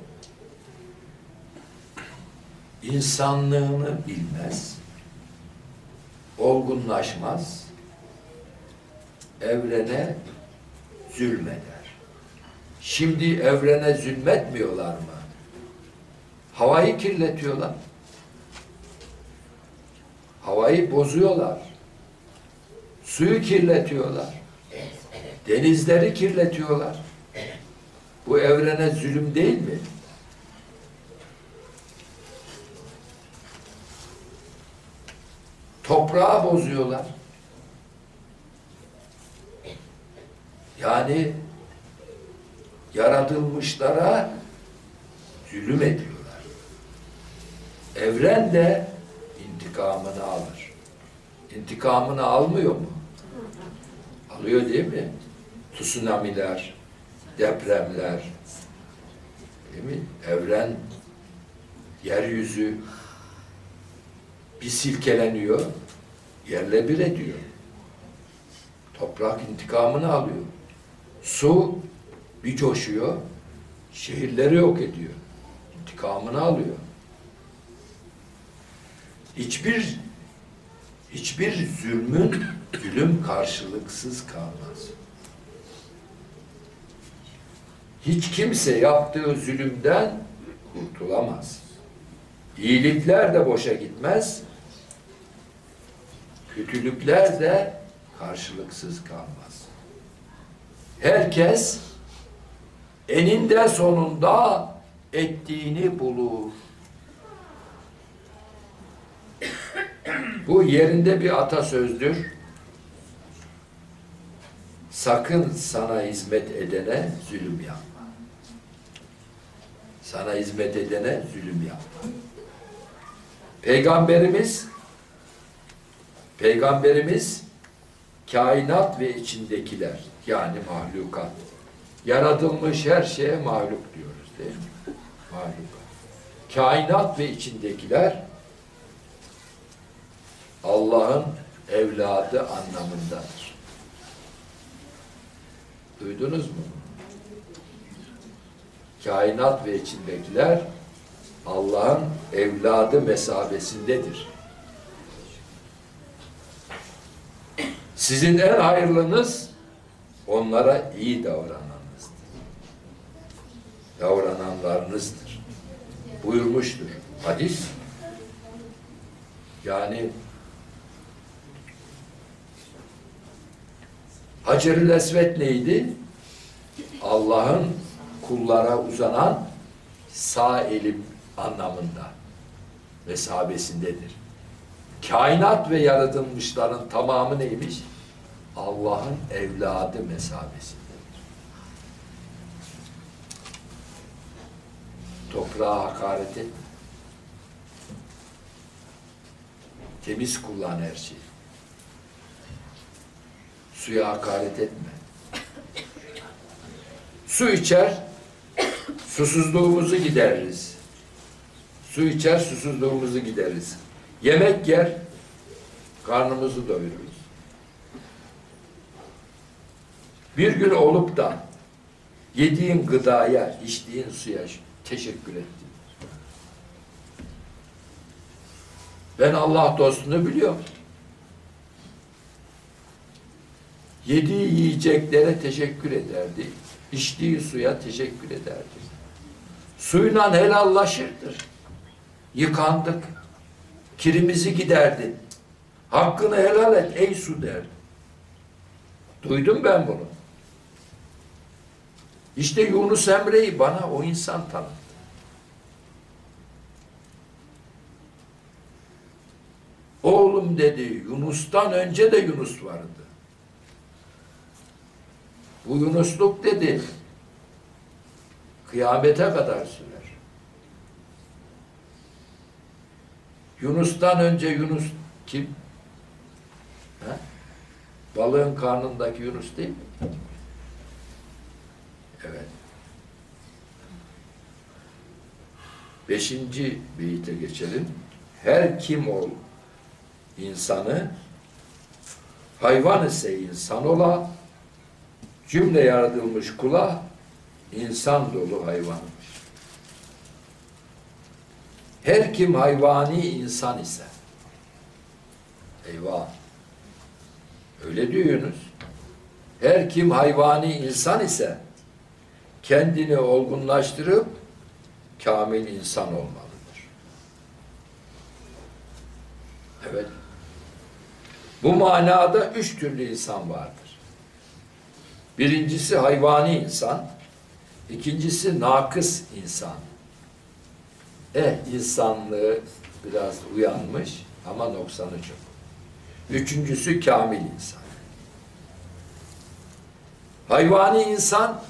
İnsanlığını bilmez, olgunlaşmaz, evrene zulmeder. Şimdi evrene zulmetmiyorlar mı? Havayı kirletiyorlar. Havayı bozuyorlar. Suyu kirletiyorlar. Denizleri kirletiyorlar. Bu evrene zulüm değil mi? Toprağı bozuyorlar. Yani yaratılmışlara zulüm ediyorlar. Evren de intikamını alır. İntikamını almıyor mu? Alıyor değil mi? Tsunamiler, depremler, değil mi? Evren, yeryüzü bir silkeleniyor, yerle bir ediyor. Toprak intikamını alıyor. Su bir coşuyor, şehirleri yok ediyor. İntikamını alıyor. Hiçbir hiçbir zulmün zulüm karşılıksız kalmaz. Hiç kimse yaptığı zulümden kurtulamaz. İyilikler de boşa gitmez. Kötülükler de karşılıksız kalmaz. Herkes eninde sonunda ettiğini bulur. Bu yerinde bir atasözdür. Sakın sana hizmet edene zulüm yapma. Sana hizmet edene zulüm yapma. Peygamberimiz Peygamberimiz kainat ve içindekiler yani mahlukat yaratılmış her şeye mahluk diyoruz değil mi? Mahlukat. Kainat ve içindekiler Allah'ın evladı anlamındadır. Duydunuz mu? Kainat ve içindekiler Allah'ın evladı mesabesindedir. Sizin en hayırlınız onlara iyi davrananınızdır. Davrananlarınızdır. Buyurmuştur. Hadis. Yani Hacer-ül Esvet neydi? Allah'ın kullara uzanan sağ elim anlamında mesabesindedir. Kainat ve yaratılmışların tamamı neymiş? Allah'ın evladı mesabesindedir. Toprağa hakaret etme. Temiz kullan her şeyi. Suya hakaret etme. Su içer, susuzluğumuzu gideririz. Su içer, susuzluğumuzu gideriz. Yemek yer, karnımızı doyururuz. Bir gün olup da yediğin gıdaya, içtiğin suya teşekkür ettin. Ben Allah dostunu biliyorum. Yediği yiyeceklere teşekkür ederdi. İçtiği suya teşekkür ederdi. Suyla helallaşırdır. Yıkandık. Kirimizi giderdin. Hakkını helal et ey su derdi. Duydum ben bunu. İşte Yunus Emre'yi bana o insan tanıttı. Oğlum dedi Yunus'tan önce de Yunus vardı. Bu Yunusluk dedi kıyamete kadar sürer. Yunus'tan önce Yunus kim? Ha? Balığın karnındaki Yunus değil mi? Evet. Beşinci beyite geçelim. Her kim ol insanı hayvan ise insan ola cümle yaratılmış kula insan dolu hayvanmış. Her kim hayvani insan ise eyvah öyle diyorsunuz. Her kim hayvani insan ise kendini olgunlaştırıp kamil insan olmalıdır. Evet. Bu manada üç türlü insan vardır. Birincisi hayvani insan, ikincisi nakıs insan. Eh insanlığı biraz uyanmış ama noksanı çok. Üçüncüsü kamil insan. Hayvani insan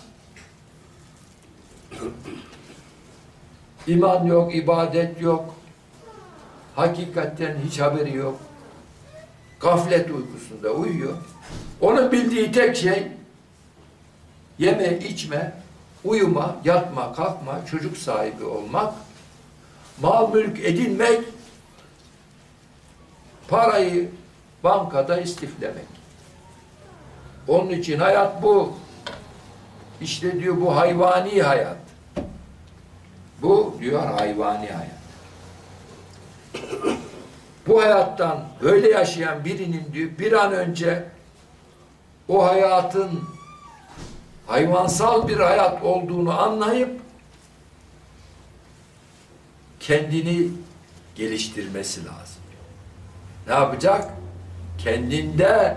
iman yok, ibadet yok. Hakikatten hiç haberi yok. Gaflet uykusunda uyuyor. Onun bildiği tek şey yeme, içme, uyuma, yatma, kalkma, çocuk sahibi olmak, mal mülk edinmek, parayı bankada istiflemek. Onun için hayat bu. İşte diyor bu hayvani hayat. Bu diyor hayvani hayat. Bu hayattan böyle yaşayan birinin diyor bir an önce o hayatın hayvansal bir hayat olduğunu anlayıp kendini geliştirmesi lazım. Ne yapacak? Kendinde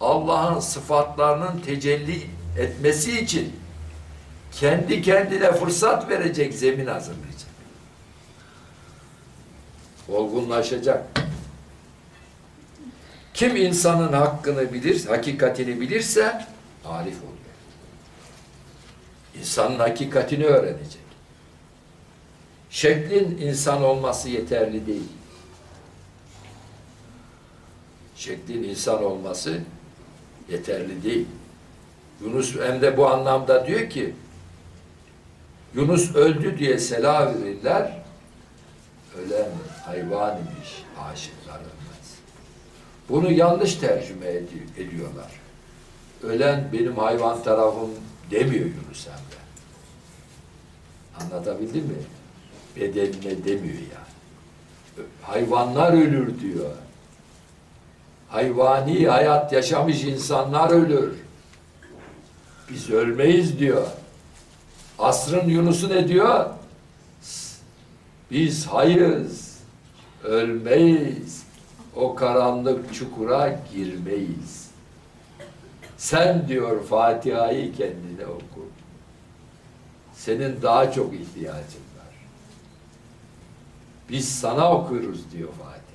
Allah'ın sıfatlarının tecelli etmesi için kendi kendine fırsat verecek zemin hazırlayacak. Olgunlaşacak. Kim insanın hakkını bilir, hakikatini bilirse arif oluyor. İnsanın hakikatini öğrenecek. Şeklin insan olması yeterli değil. Şeklin insan olması yeterli değil. Yunus Emre bu anlamda diyor ki Yunus öldü diye selam verirler. Ölen hayvan imiş, aşıklar ölmez. Bunu yanlış tercüme edi- ediyorlar. Ölen benim hayvan tarafım demiyor Yunus Emre. Anlatabildim mi? Bedenine demiyor yani. Hayvanlar ölür diyor. Hayvani hayat yaşamış insanlar ölür. Biz ölmeyiz diyor. Asrın Yunus'u ne diyor? Biz hayız, ölmeyiz, o karanlık çukura girmeyiz. Sen diyor Fatiha'yı kendine oku. Senin daha çok ihtiyacın var. Biz sana okuruz diyor Fatiha.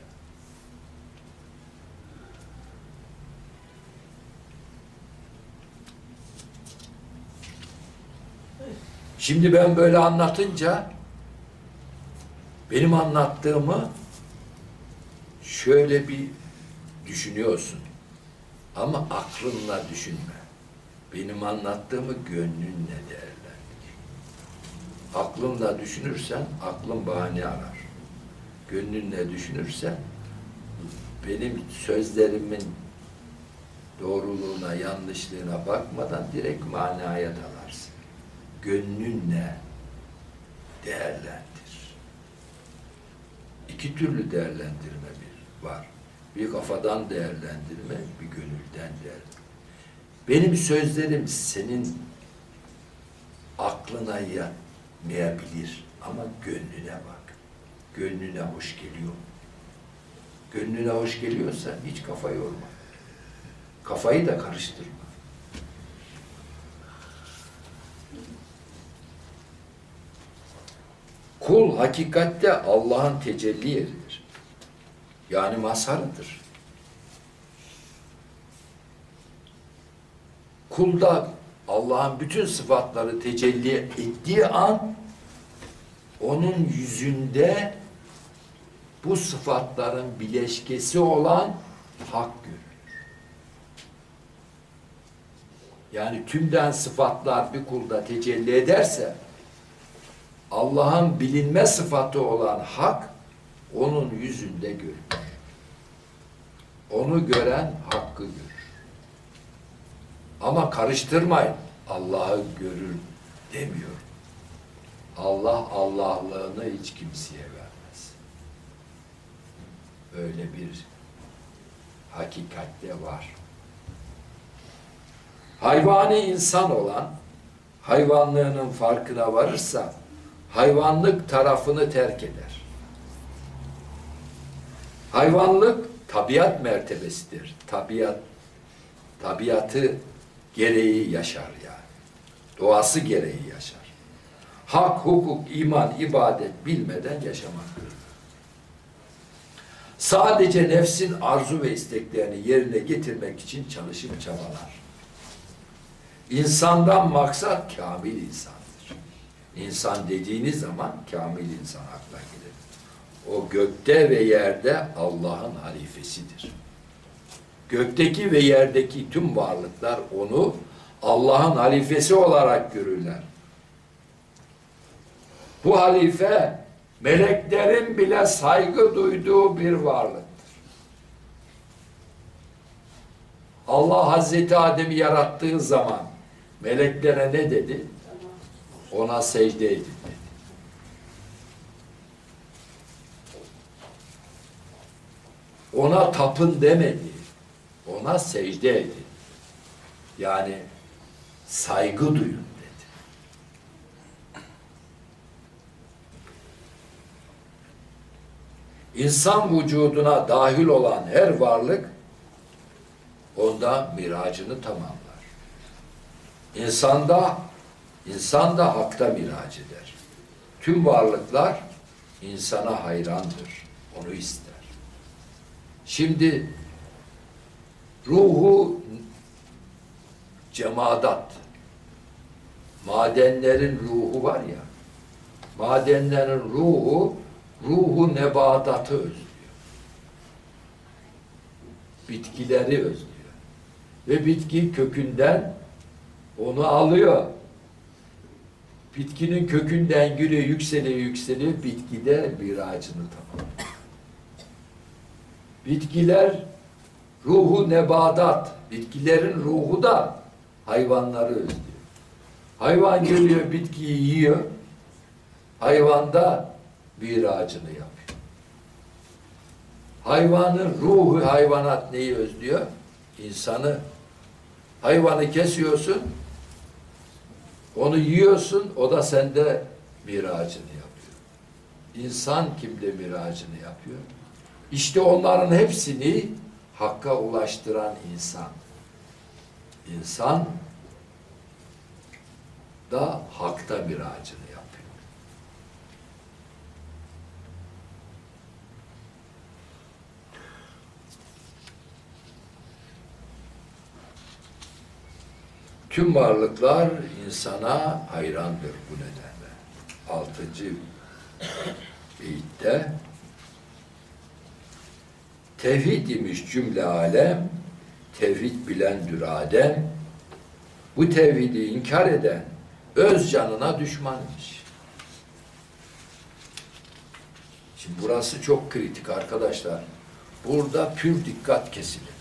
Şimdi ben böyle anlatınca benim anlattığımı şöyle bir düşünüyorsun. Ama aklınla düşünme. Benim anlattığımı gönlünle değerlendir. Aklınla düşünürsen aklın bahane arar. Gönlünle düşünürsen benim sözlerimin doğruluğuna, yanlışlığına bakmadan direkt manaya dalarsın. Gönlünle değerlendir. İki türlü değerlendirme bir var. Bir kafadan değerlendirme, bir gönülden değerlendirme. Benim sözlerim senin aklına yatmayabilir ama gönlüne bak. Gönlüne hoş geliyor. Gönlüne hoş geliyorsa hiç kafa yorma. Kafayı da karıştırma. Kul hakikatte Allah'ın tecelli yeridir. Yani mazharıdır. Kulda Allah'ın bütün sıfatları tecelli ettiği an onun yüzünde bu sıfatların bileşkesi olan hak görür. Yani tümden sıfatlar bir kulda tecelli ederse Allah'ın bilinme sıfatı olan hak onun yüzünde görülür. Onu gören hakkı görür. Ama karıştırmayın. Allah'ı görür demiyor. Allah Allah'lığını hiç kimseye vermez. Öyle bir hakikatte var. Hayvani insan olan hayvanlığının farkına varırsa hayvanlık tarafını terk eder. Hayvanlık tabiat mertebesidir. Tabiat tabiatı gereği yaşar yani. Doğası gereği yaşar. Hak, hukuk, iman, ibadet bilmeden yaşamaktır. Sadece nefsin arzu ve isteklerini yerine getirmek için çalışıp çabalar. İnsandan maksat kamil insandır. İnsan dediğiniz zaman kamil insan akla gelir. O gökte ve yerde Allah'ın halifesidir. gökteki ve yerdeki tüm varlıklar onu Allah'ın halifesi olarak görürler. Bu halife meleklerin bile saygı duyduğu bir varlıktır. Allah Hazreti Adem'i yarattığı zaman meleklere ne dedi? Ona secde edin dedi. Ona tapın demedi. Ona secde edin. Yani saygı duyun dedi. İnsan vücuduna dahil olan her varlık onda miracını tamamlar. İnsanda insan da hakta miraç eder. Tüm varlıklar insana hayrandır. Onu ister. Şimdi ruhu cemadat madenlerin ruhu var ya madenlerin ruhu ruhu nebadatı özlüyor. Bitkileri özlüyor. Ve bitki kökünden onu alıyor. Bitkinin kökünden gülüyor, yükseliyor, yükseliyor. Bitkide miracını tamam. Bitkiler ruhu nebadat. Bitkilerin ruhu da hayvanları özlüyor. Hayvan görüyor, bitkiyi yiyor. Hayvanda miracını yapıyor. Hayvanın ruhu hayvanat neyi özlüyor? İnsanı. Hayvanı kesiyorsun, onu yiyorsun, o da sende miracını yapıyor. İnsan kimde miracını yapıyor? İşte onların hepsini Hakk'a ulaştıran insan. İnsan da Hak'ta miracını yapıyor. Tüm varlıklar insana hayrandır bu nedenle. Altıncı beyitte Tevhid imiş cümle alem, tevhid bilendür Adem. Bu tevhidi inkar eden öz canına düşmanmış. Şimdi burası çok kritik arkadaşlar. Burada pür dikkat kesilir.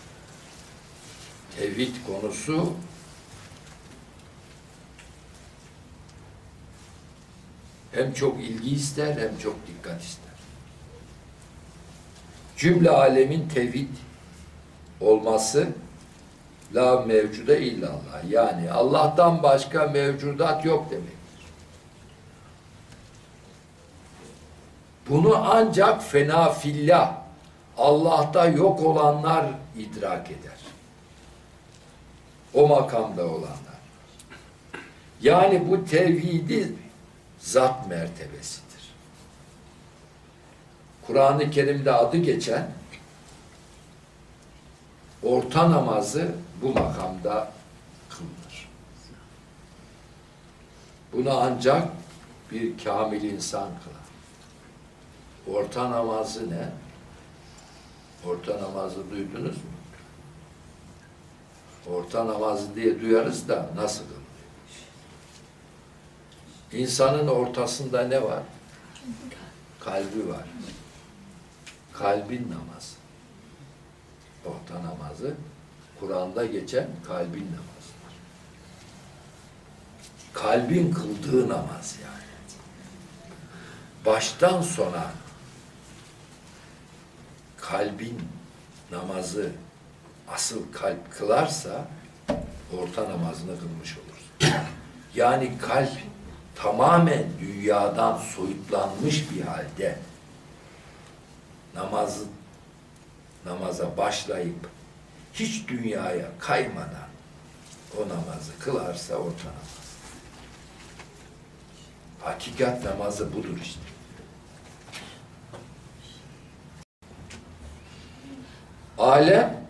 Tevhid konusu hem çok ilgi ister hem çok dikkat ister. Cümle alemin tevhid olması la mevcuda illallah. Yani Allah'tan başka mevcudat yok demektir. Bunu ancak fena fillah Allah'ta yok olanlar idrak eder. O makamda olanlar. Yani bu tevhidi zat mertebesidir. Kur'an-ı Kerim'de adı geçen orta namazı bu makamda kılınır. Bunu ancak bir kamil insan kılar. Orta namazı ne? Orta namazı duydunuz mu? Orta namazı diye duyarız da nasıl? İnsanın ortasında ne var? Kalbi var. Kalbin namazı. Orta namazı Kur'an'da geçen kalbin namazıdır. Kalbin kıldığı namaz yani. Baştan sona kalbin namazı asıl kalp kılarsa orta namazını kılmış olursun. Yani kalp tamamen dünyadan soyutlanmış bir halde namazı namaza başlayıp hiç dünyaya kaymadan o namazı kılarsa orta namaz. Hakikat namazı budur işte. Alem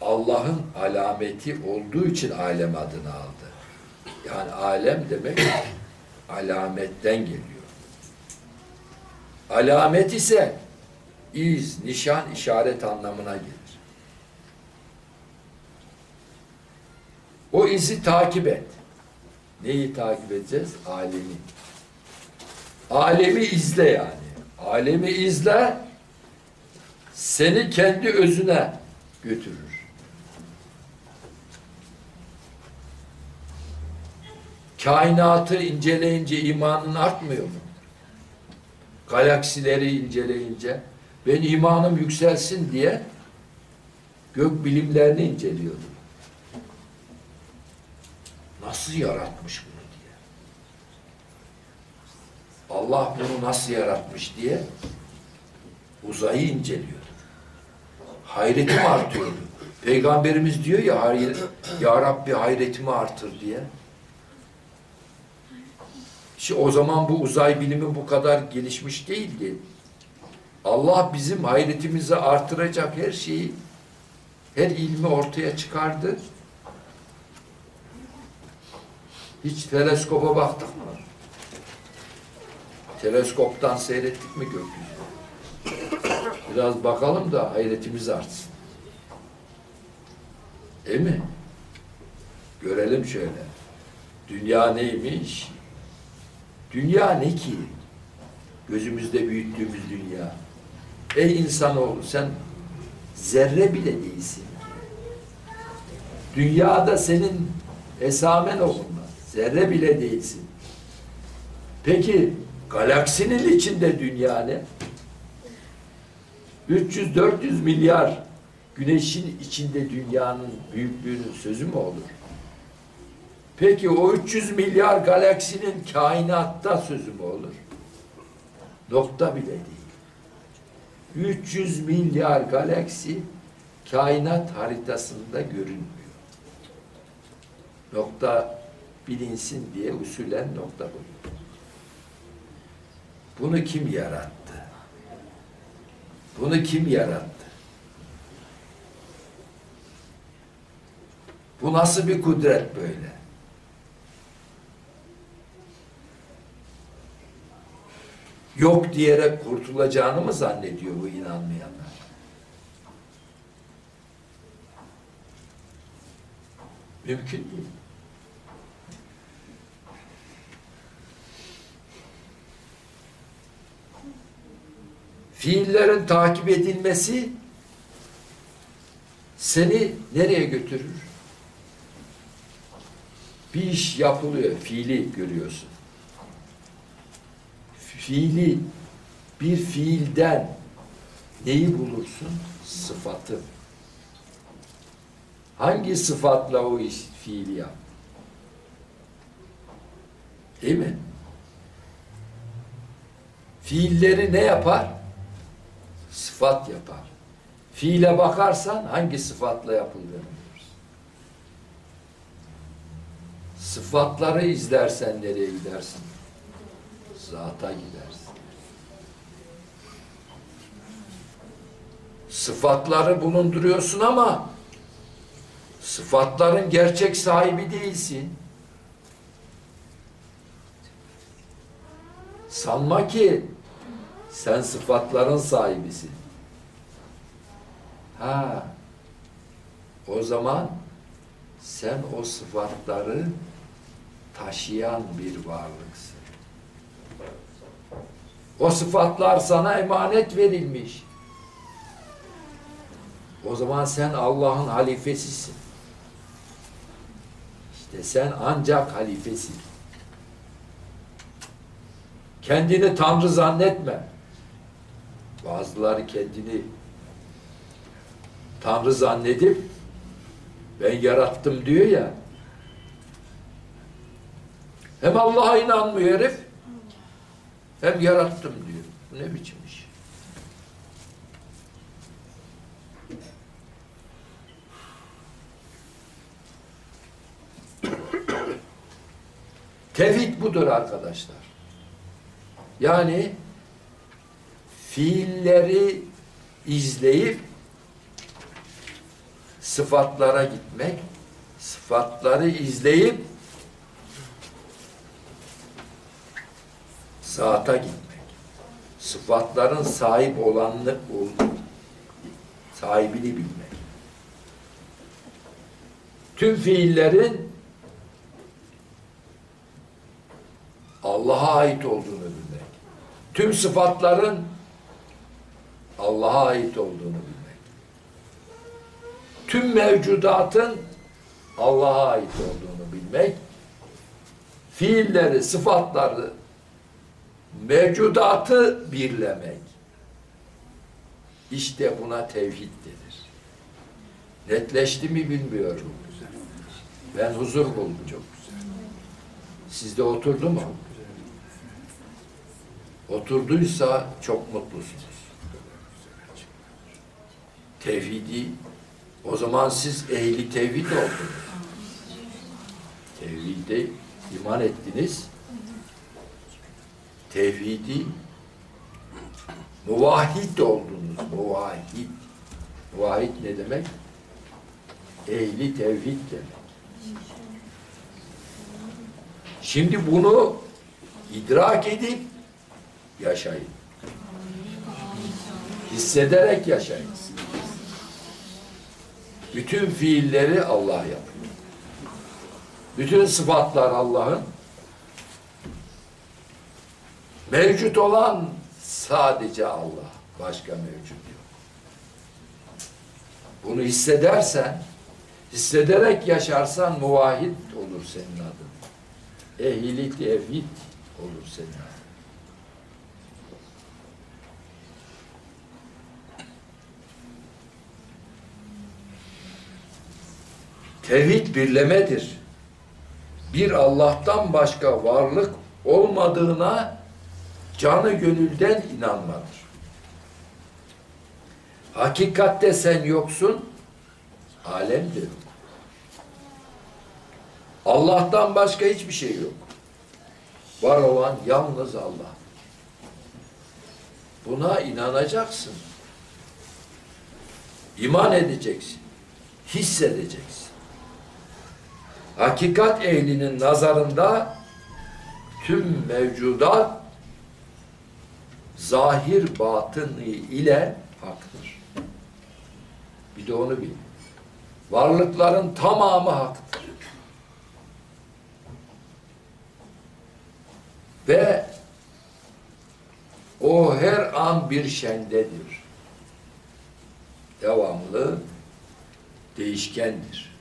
Allah'ın alameti olduğu için alem adını aldı. Yani alem demek alametten geliyor. Alamet ise iz, nişan, işaret anlamına gelir. O izi takip et. Neyi takip edeceğiz? Alemi. Alemi izle yani. Alemi izle, seni kendi özüne götürür. Kainatı inceleyince imanın artmıyor mu? Galaksileri inceleyince ben imanım yükselsin diye gök bilimlerini inceliyordum. Nasıl yaratmış bunu diye. Allah bunu nasıl yaratmış diye uzayı inceliyordum. Hayretim artıyordu. Peygamberimiz diyor ya Ya Rabbi hayretimi artır diye. O zaman bu uzay bilimi bu kadar gelişmiş değildi. Allah bizim hayretimizi artıracak her şeyi, her ilmi ortaya çıkardı. Hiç teleskopa baktık mı? Teleskoptan seyrettik mi gökyüzünü? Biraz bakalım da hayretimiz artsın. Değil mi? Görelim şöyle. Dünya neymiş? Dünya ne ki? Gözümüzde büyüttüğümüz dünya. Ey insanoğlu sen zerre bile değilsin. Dünyada senin esamen okunmaz. Zerre bile değilsin. Peki galaksinin içinde dünya ne? 300-400 milyar güneşin içinde dünyanın büyüklüğünün sözü mü olur? Peki o 300 milyar galaksinin kainatta sözü mü olur? Nokta bile değil. 300 milyar galaksi kainat haritasında görünmüyor. Nokta bilinsin diye usulen nokta koyuyor. Bunu kim yarattı? Bunu kim yarattı? Bu nasıl bir kudret böyle? Yok diyerek kurtulacağını mı zannediyor bu inanmayanlar? Mümkün değil. Fiillerin takip edilmesi seni nereye götürür? Bir iş yapılıyor, fiili görüyorsun. Fiili, bir fiilden neyi bulursun? Sıfatı. Hangi sıfatla o iş, fiili yap? Değil mi? Fiilleri ne yapar? Sıfat yapar. Fiile bakarsan hangi sıfatla yapıldığını görürsün. Sıfatları izlersen nereye gidersin? Zata gidersin. Sıfatları bulunduruyorsun ama sıfatların gerçek sahibi değilsin. Sanma ki sen sıfatların sahibisin. Ha. O zaman sen o sıfatları taşıyan bir varlıksın. O sıfatlar sana emanet verilmiş. O zaman sen Allah'ın halifesisin. İşte sen ancak halifesin. Kendini Tanrı zannetme. Bazıları kendini Tanrı zannedip ben yarattım diyor ya. Hem Allah'a inanmıyor herif hem yarattım diyor. Bu ne biçim iş? Tevhid budur arkadaşlar. Yani fiilleri izleyip sıfatlara gitmek, sıfatları izleyip zata gitmek. Sıfatların sahip olanını sahibini bilmek. tüm fiillerin Allah'a ait olduğunu bilmek. Tüm sıfatların Allah'a ait olduğunu bilmek. Tüm mevcudatın Allah'a ait olduğunu bilmek. Fiilleri, sıfatları, mevcudatı birlemek. İşte buna tevhid denir. Netleşti mi bilmiyorum. Ben huzur buldum. Çok güzel. Sizde oturdu mu? Oturduysa çok mutlusunuz. Tevhidi, o zaman siz ehli tevhid oldunuz. Tevhide iman ettiniz. Tevhidi muvahhid oldunuz. Muvahhid. Muvahhid ne demek? Ehli tevhid demek. Şimdi bunu idrak edip yaşayın. Hissederek yaşayın. Bütün fiilleri Allah yapıyor. Bütün sıfatlar Allah'ın. Mevcut olan sadece Allah. Başka mevcut yok. Bunu hissedersen, hissederek yaşarsan muvahhid olur senin adın. Ehli tevhid olur senin adın. Tevhid birlemedir. Bir Allah'tan başka varlık olmadığına canı gönülden inanmadır. Hakikatte sen yoksun, alem de yok. Allah'tan başka hiçbir şey yok. Var olan yalnız Allah. Buna inanacaksın. İman edeceksin. Hissedeceksin. Hakikat ehlinin nazarında tüm mevcudat zahir batını ile haktır. Bir de onu bil. Varlıkların tamamı haktır. Ve o her an bir şendedir. Devamlı değişkendir.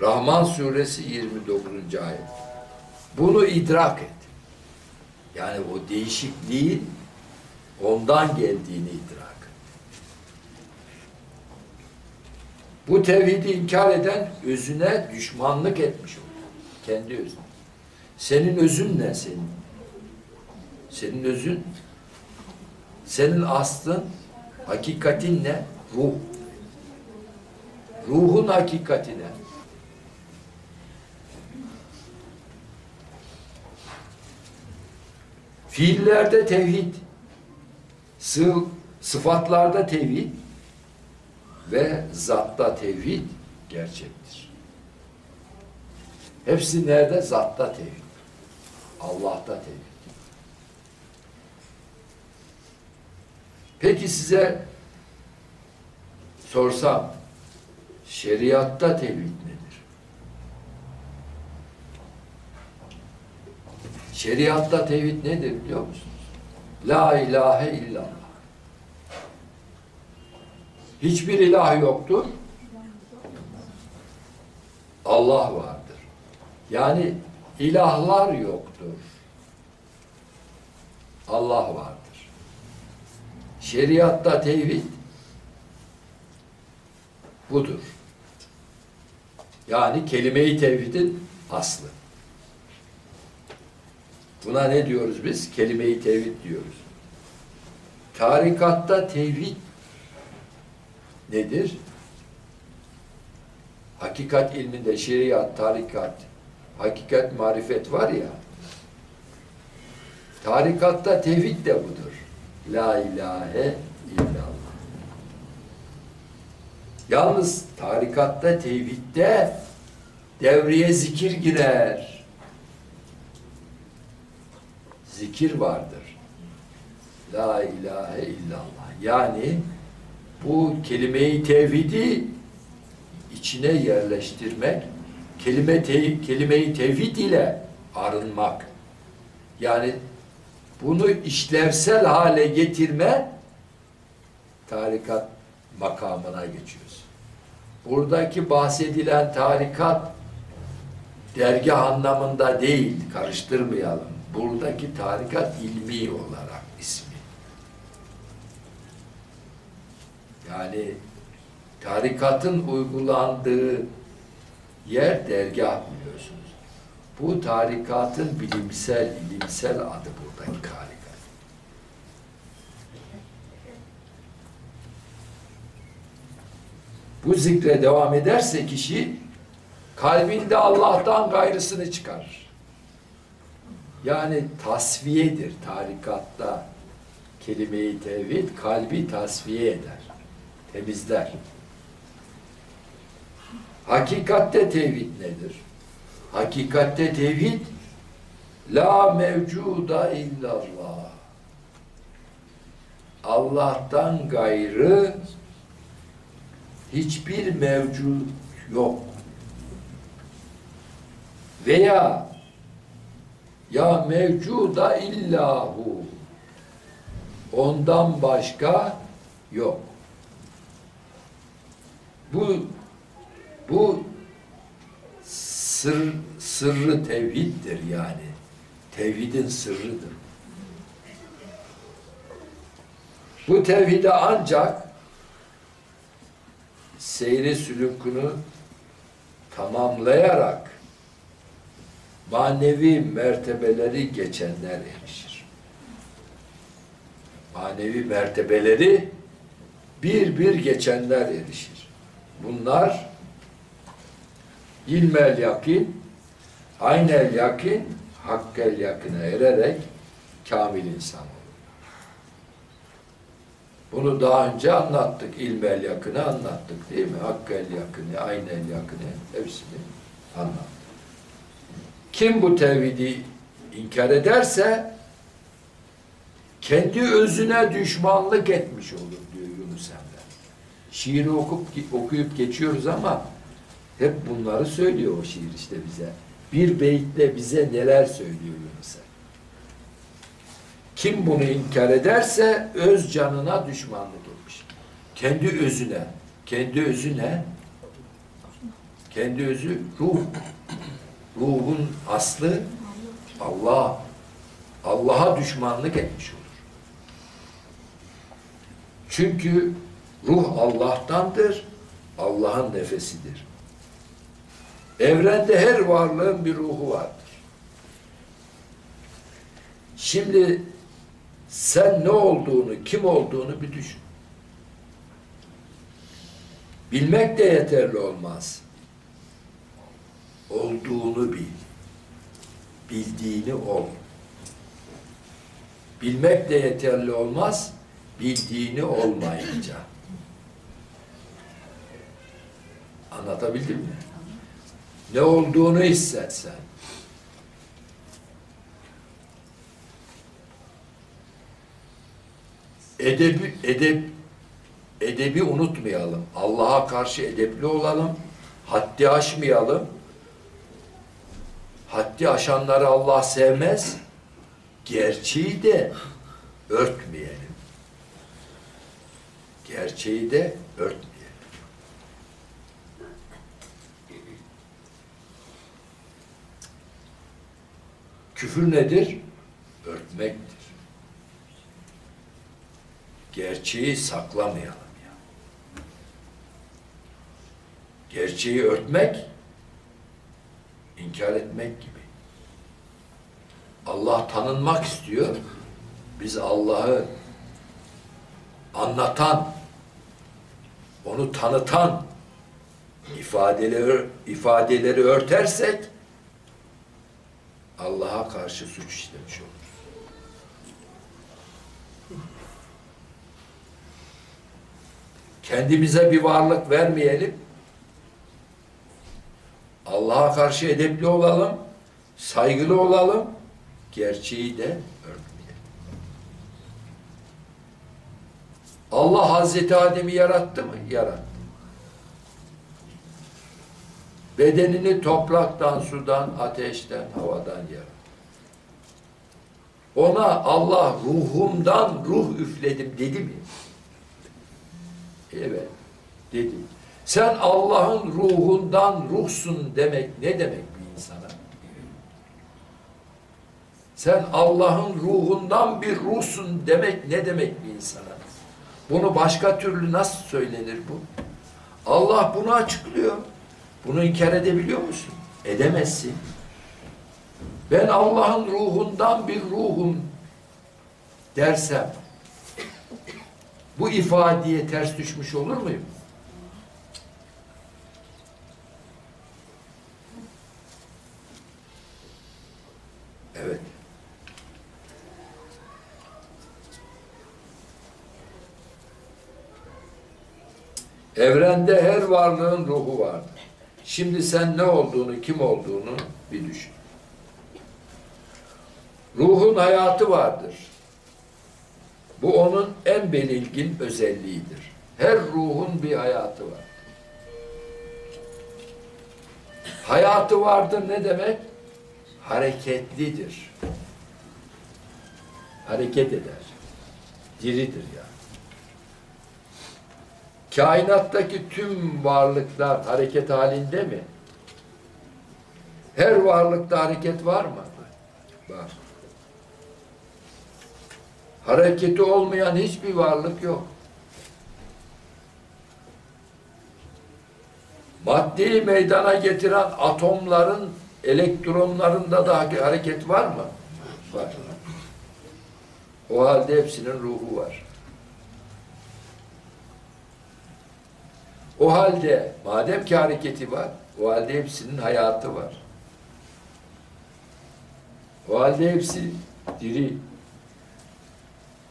Rahman suresi 29. ayet. Bunu idrak et. Yani o değişikliğin ondan geldiğini idrak. Bu tevhidi inkar eden özüne düşmanlık etmiş olur. Kendi özüne. Senin özün ne senin? Senin özün, senin aslın, hakikatin ne? Ruh. Ruhun hakikati ne? Fiillerde tevhid, sı sıfatlarda tevhid ve zatta tevhid gerçektir. Hepsi nerede? Zatta tevhid. Allah'ta tevhid. Peki size sorsam şeriatta tevhid nedir? Şeriatta tevhid nedir biliyor musunuz? La ilahe illallah. Hiçbir ilah yoktur. Allah vardır. Yani ilahlar yoktur. Allah vardır. Şeriatta tevhid budur. Yani kelime-i tevhidin aslı. Buna ne diyoruz biz? Kelime-i tevhid diyoruz. Tarikatta tevhid nedir? Hakikat ilminde şeriat, tarikat, hakikat, marifet var ya. Tarikatta tevhid de budur. La ilahe illallah. Yalnız tarikatta, tevhidde devreye zikir girer. Zikir vardır. La ilahe illallah. Yani bu kelime-i tevhidi içine yerleştirmek, kelime te, kelimeyi tevhid ile arınmak. Yani bunu işlevsel hale getirme tarikat makamına geçiyoruz. Buradaki bahsedilen tarikat dergah anlamında değil, karıştırmayalım. Buradaki tarikat ilmi olarak ismi. Yani tarikatın uygulandığı yer dergah biliyorsunuz. Bu tarikatın bilimsel, ilimsel adı buradaki tarikat. Bu zikre devam ederse kişi kalbinde Allah'tan gayrısını çıkarır. Yani tasfiyedir tarikatta kelime-i tevhid kalbi tasfiye eder, temizler. Hakikatte tevhid nedir? Hakikatte tevhid la mevcuda illallah. Allah'tan gayrı hiçbir mevcut yok. Veya ya mevcuda illahu ondan başka yok. Bu bu sır sırrı tevhiddir yani. Tevhidin sırrıdır. Bu tevhide ancak seyri sülükünü tamamlayarak manevi mertebeleri geçenler erişir. Manevi mertebeleri bir bir geçenler erişir. Bunlar ilmel yakin, aynel yakin, hakkel yakına ererek kamil insan olur. Bunu daha önce anlattık. İlmel yakını anlattık değil mi? Hakkel yakını, aynel yakını hepsini anlattık. Kim bu tevhidi inkar ederse kendi özüne düşmanlık etmiş olur diyor Yunus Emre. Şiiri okup, okuyup geçiyoruz ama hep bunları söylüyor o şiir işte bize. Bir beytle bize neler söylüyor Yunus Emre. Kim bunu inkar ederse öz canına düşmanlık etmiş. Kendi özüne, kendi özüne, kendi özü ruh. Ruhun aslı Allah. Allah'a düşmanlık etmiş olur. Çünkü ruh Allah'tandır, Allah'ın nefesidir. Evrende her varlığın bir ruhu vardır. Şimdi sen ne olduğunu, kim olduğunu bir düşün. Bilmek de yeterli olmaz. Olduğunu bil. Bildiğini ol. Bilmek de yeterli olmaz, bildiğini olmayınca. Anlatabildim mi? Ne olduğunu hissetsen. Edebi, edep, edebi unutmayalım. Allah'a karşı edepli olalım. Haddi aşmayalım. Haddi aşanları Allah sevmez. Gerçeği de örtmeyelim. Gerçeği de örtmeyelim. Küfür nedir? Örtmektir. Gerçeği saklamayalım ya. Gerçeği örtmek, inkar etmek gibi. Allah tanınmak istiyor. Biz Allah'ı anlatan, onu tanıtan ifadeleri ifadeleri örtersek Allah'a karşı suç işlemiş oluruz. Kendimize bir varlık vermeyelim. Allah'a karşı edepli olalım, saygılı olalım, gerçeği de örtmeyelim. Allah Hazreti Adem'i yarattı mı? Yarattı. Bedenini topraktan, sudan, ateşten, havadan yarattı. Ona Allah ruhumdan ruh üfledim dedi mi? Evet, dedi. Sen Allah'ın ruhundan ruhsun demek ne demek bir insana? Sen Allah'ın ruhundan bir ruhsun demek ne demek bir insana? Bunu başka türlü nasıl söylenir bu? Allah bunu açıklıyor. Bunu inkar edebiliyor musun? Edemezsin. Ben Allah'ın ruhundan bir ruhum dersem bu ifadeye ters düşmüş olur muyum? Evet. Evrende her varlığın ruhu vardır. Şimdi sen ne olduğunu, kim olduğunu bir düşün. Ruhun hayatı vardır. Bu onun en belirgin özelliğidir. Her ruhun bir hayatı var. Hayatı vardır ne demek? Hareketlidir. Hareket eder. Diridir yani. Kainattaki tüm varlıklar hareket halinde mi? Her varlıkta hareket var mı? Var. Hareketi olmayan hiçbir varlık yok. Maddeyi meydana getiren atomların elektronlarında da hareket var mı? Var. O halde hepsinin ruhu var. O halde madem ki hareketi var, o halde hepsinin hayatı var. O halde hepsi diri.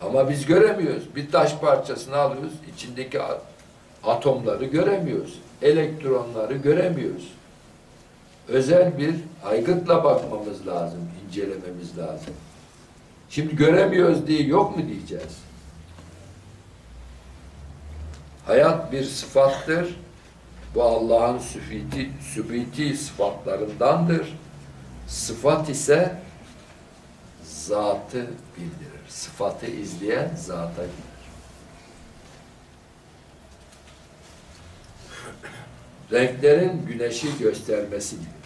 Ama biz göremiyoruz. Bir taş parçasını alıyoruz, içindeki atomları göremiyoruz. Elektronları göremiyoruz. Özel bir aygıtla bakmamız lazım, incelememiz lazım. Şimdi göremiyoruz diye yok mu diyeceğiz? Hayat bir sıfattır. Bu Allah'ın sübiti, sübiti sıfatlarındandır. Sıfat ise zatı bildirir. Sıfatı izleyen zata gider. Renklerin güneşi göstermesi diyor.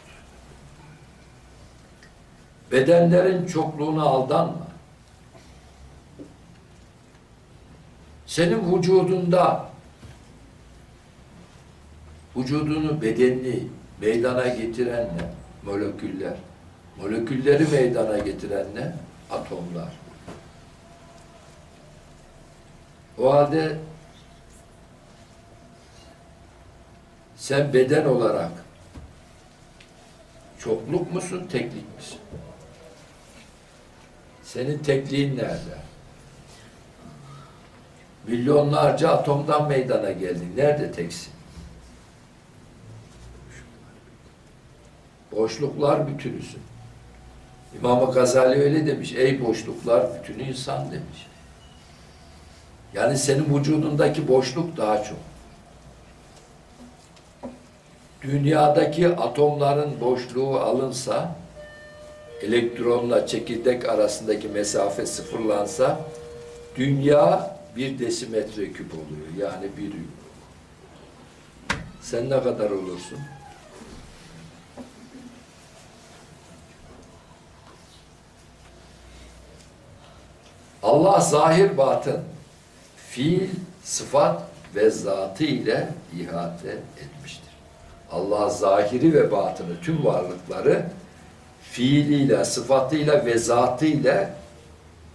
Bedenlerin çokluğuna aldanma. Senin vücudunda vücudunu, bedenini meydana getiren ne? Moleküller. Molekülleri meydana getiren ne? Atomlar. O halde sen beden olarak çokluk musun, teklik misin? Senin tekliğin nerede? Milyonlarca atomdan meydana geldin. Nerede teksin? Boşluklar bütünüsün. İmam Gazali öyle demiş. Ey boşluklar bütünü insan demiş. Yani senin vücudundaki boşluk daha çok. Dünyadaki atomların boşluğu alınsa, elektronla çekirdek arasındaki mesafe sıfırlansa, dünya bir desimetre küp oluyor. Yani bir Sen ne kadar olursun? Allah zahir batın, fiil, sıfat ve zatı ile ihate etmiştir. Allah zahiri ve batını tüm varlıkları fiiliyle, sıfatıyla ve zatıyla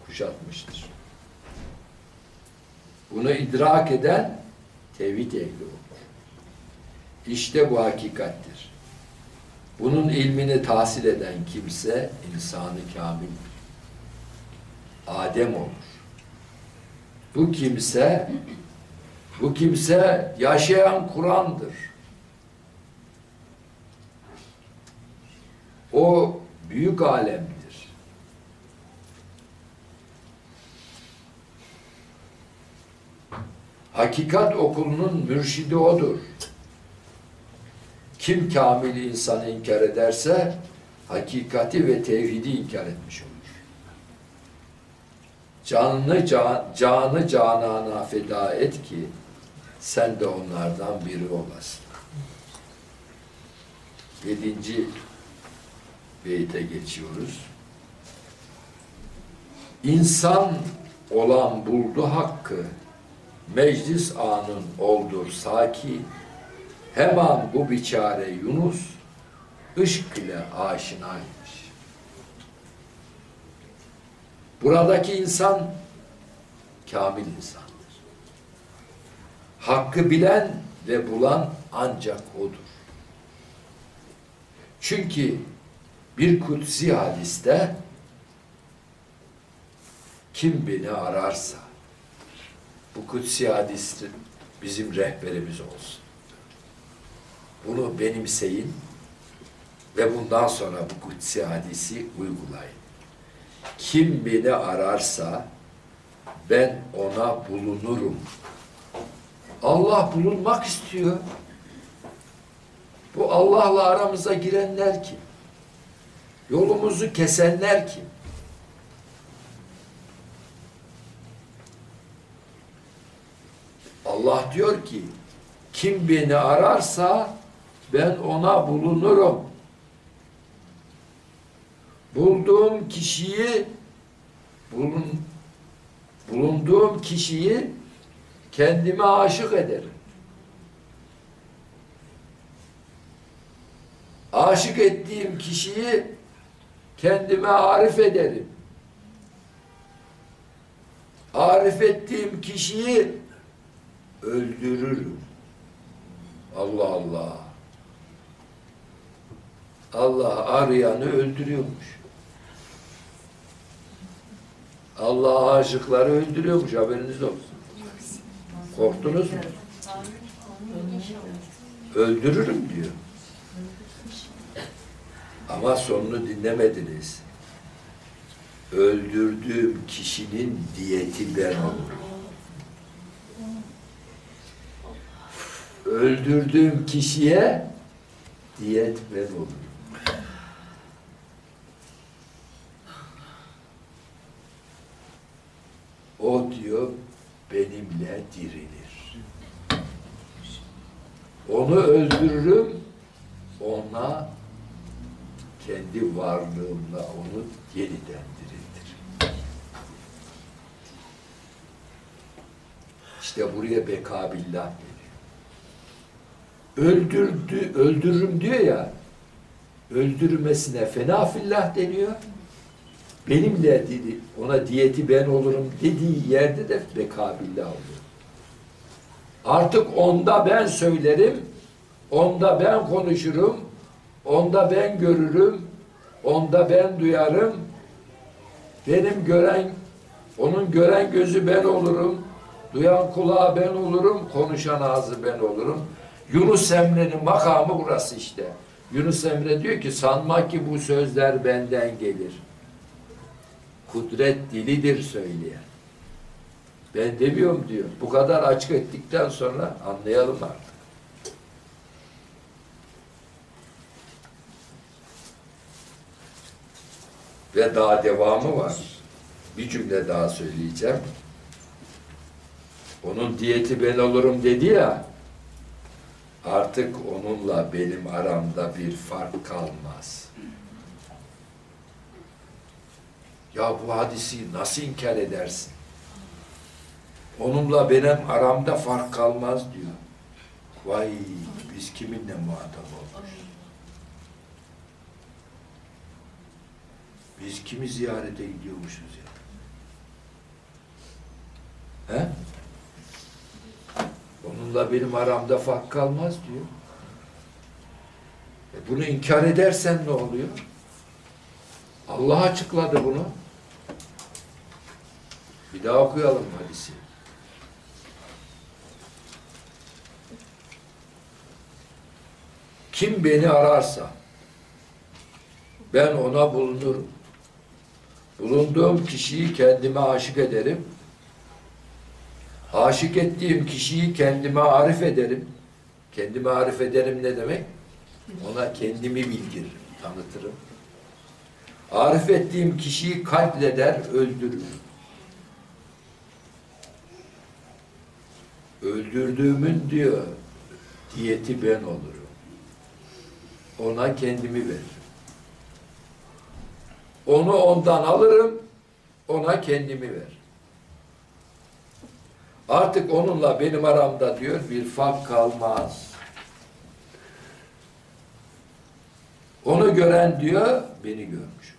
kuşatmıştır. Bunu idrak eden tevhid ehli olur. İşte bu hakikattir. Bunun ilmini tahsil eden kimse insanı kamildir. Adem olur. Bu kimse bu kimse yaşayan Kur'an'dır. O büyük alemdir. Hakikat okulunun mürşidi odur. Kim kamil insanı inkar ederse hakikati ve tevhidi inkar etmiş olur. Canını can, canı canana feda et ki sen de onlardan biri olasın. Yedinci beyte geçiyoruz. İnsan olan buldu hakkı, meclis anın oldur saki, hemen bu biçare Yunus, ışk ile aşinaymış. Buradaki insan, kamil insandır. Hakkı bilen ve bulan ancak odur. Çünkü bir kutsi hadiste kim beni ararsa bu kutsi hadis bizim rehberimiz olsun. Bunu benimseyin ve bundan sonra bu kutsi hadisi uygulayın. Kim beni ararsa ben ona bulunurum. Allah bulunmak istiyor. Bu Allah'la aramıza girenler kim? Yolumuzu kesenler kim? Allah diyor ki kim beni ararsa ben ona bulunurum. Bulduğum kişiyi bulun, bulunduğum kişiyi kendime aşık ederim. Aşık ettiğim kişiyi kendime arif ederim. Arif ettiğim kişiyi öldürürüm. Allah Allah. Allah arayanı öldürüyormuş. Allah aşıkları öldürüyormuş haberiniz olsun. Korktunuz mu? Öldürürüm diyor. Ama sonunu dinlemediniz. Öldürdüğüm kişinin diyeti ben olurum. Öldürdüğüm kişiye diyet ben olurum. O diyor benimle dirilir. Onu öldürürüm, ona kendi varlığımla onu yeniden diriltirim. İşte buraya bekabillah geliyor. Öldürdü, öldürürüm diyor ya, öldürmesine fena fillah deniyor. Benimle dedi, ona diyeti ben olurum dediği yerde de bekabillah oluyor. Artık onda ben söylerim, onda ben konuşurum, onda ben görürüm, onda ben duyarım. Benim gören, onun gören gözü ben olurum, duyan kulağı ben olurum, konuşan ağzı ben olurum. Yunus Emre'nin makamı burası işte. Yunus Emre diyor ki sanma ki bu sözler benden gelir. Kudret dilidir söyleyen. Ben demiyorum diyor. Bu kadar açık ettikten sonra anlayalım artık. Ve daha devamı var. Bir cümle daha söyleyeceğim. Onun diyeti ben olurum dedi ya, artık onunla benim aramda bir fark kalmaz. Ya bu hadisi nasıl inkar edersin? Onunla benim aramda fark kalmaz diyor. Vay biz kiminle muhatap olmuş? Biz kimi ziyarete gidiyormuşuz ya? He? Onunla benim aramda fark kalmaz diyor. E bunu inkar edersen ne oluyor? Allah açıkladı bunu. Bir daha okuyalım hadisi. Kim beni ararsa ben ona bulunurum. Bulunduğum kişiyi kendime aşık ederim. Aşık ettiğim kişiyi kendime arif ederim. Kendime arif ederim ne demek? Ona kendimi bildiririm, tanıtırım. Arif ettiğim kişiyi katleder, öldürür. Öldürdüğümün diyor, diyeti ben olurum. Ona kendimi veririm. Onu ondan alırım, ona kendimi ver. Artık onunla benim aramda diyor bir fark kalmaz. Onu gören diyor beni görmüş.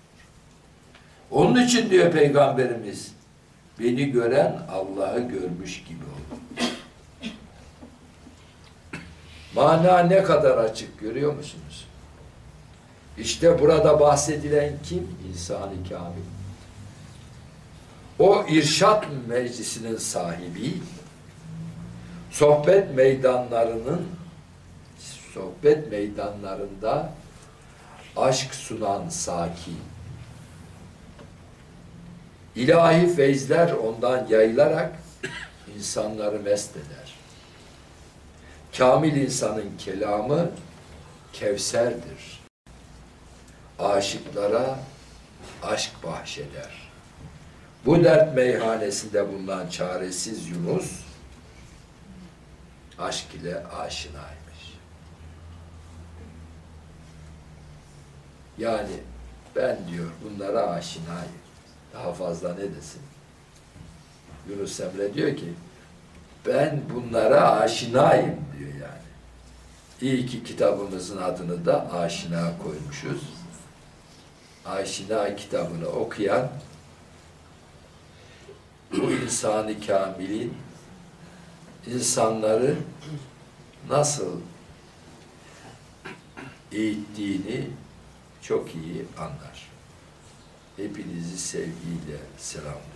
Onun için diyor Peygamberimiz beni gören Allah'ı görmüş gibi olur. Mana ne kadar açık görüyor musunuz? İşte burada bahsedilen kim? İnsan-ı Kamil. O irşat meclisinin sahibi, sohbet meydanlarının sohbet meydanlarında aşk sunan sakin. İlahi feyzler ondan yayılarak insanları mest eder. Kamil insanın kelamı Kevser'dir. Aşıklara aşk bahşeder. Bu dert meyhanesinde bulunan çaresiz Yunus aşk ile aşinaymış. Yani ben diyor bunlara aşinayım. Daha fazla ne desin? Yunus Emre diyor ki ben bunlara aşinayım diyor yani. İyi ki kitabımızın adını da aşina koymuşuz. Aşina kitabını okuyan bu insanı kamilin insanları nasıl eğittiğini çok iyi anlar. Hepinizi sevgiyle selamlıyorum.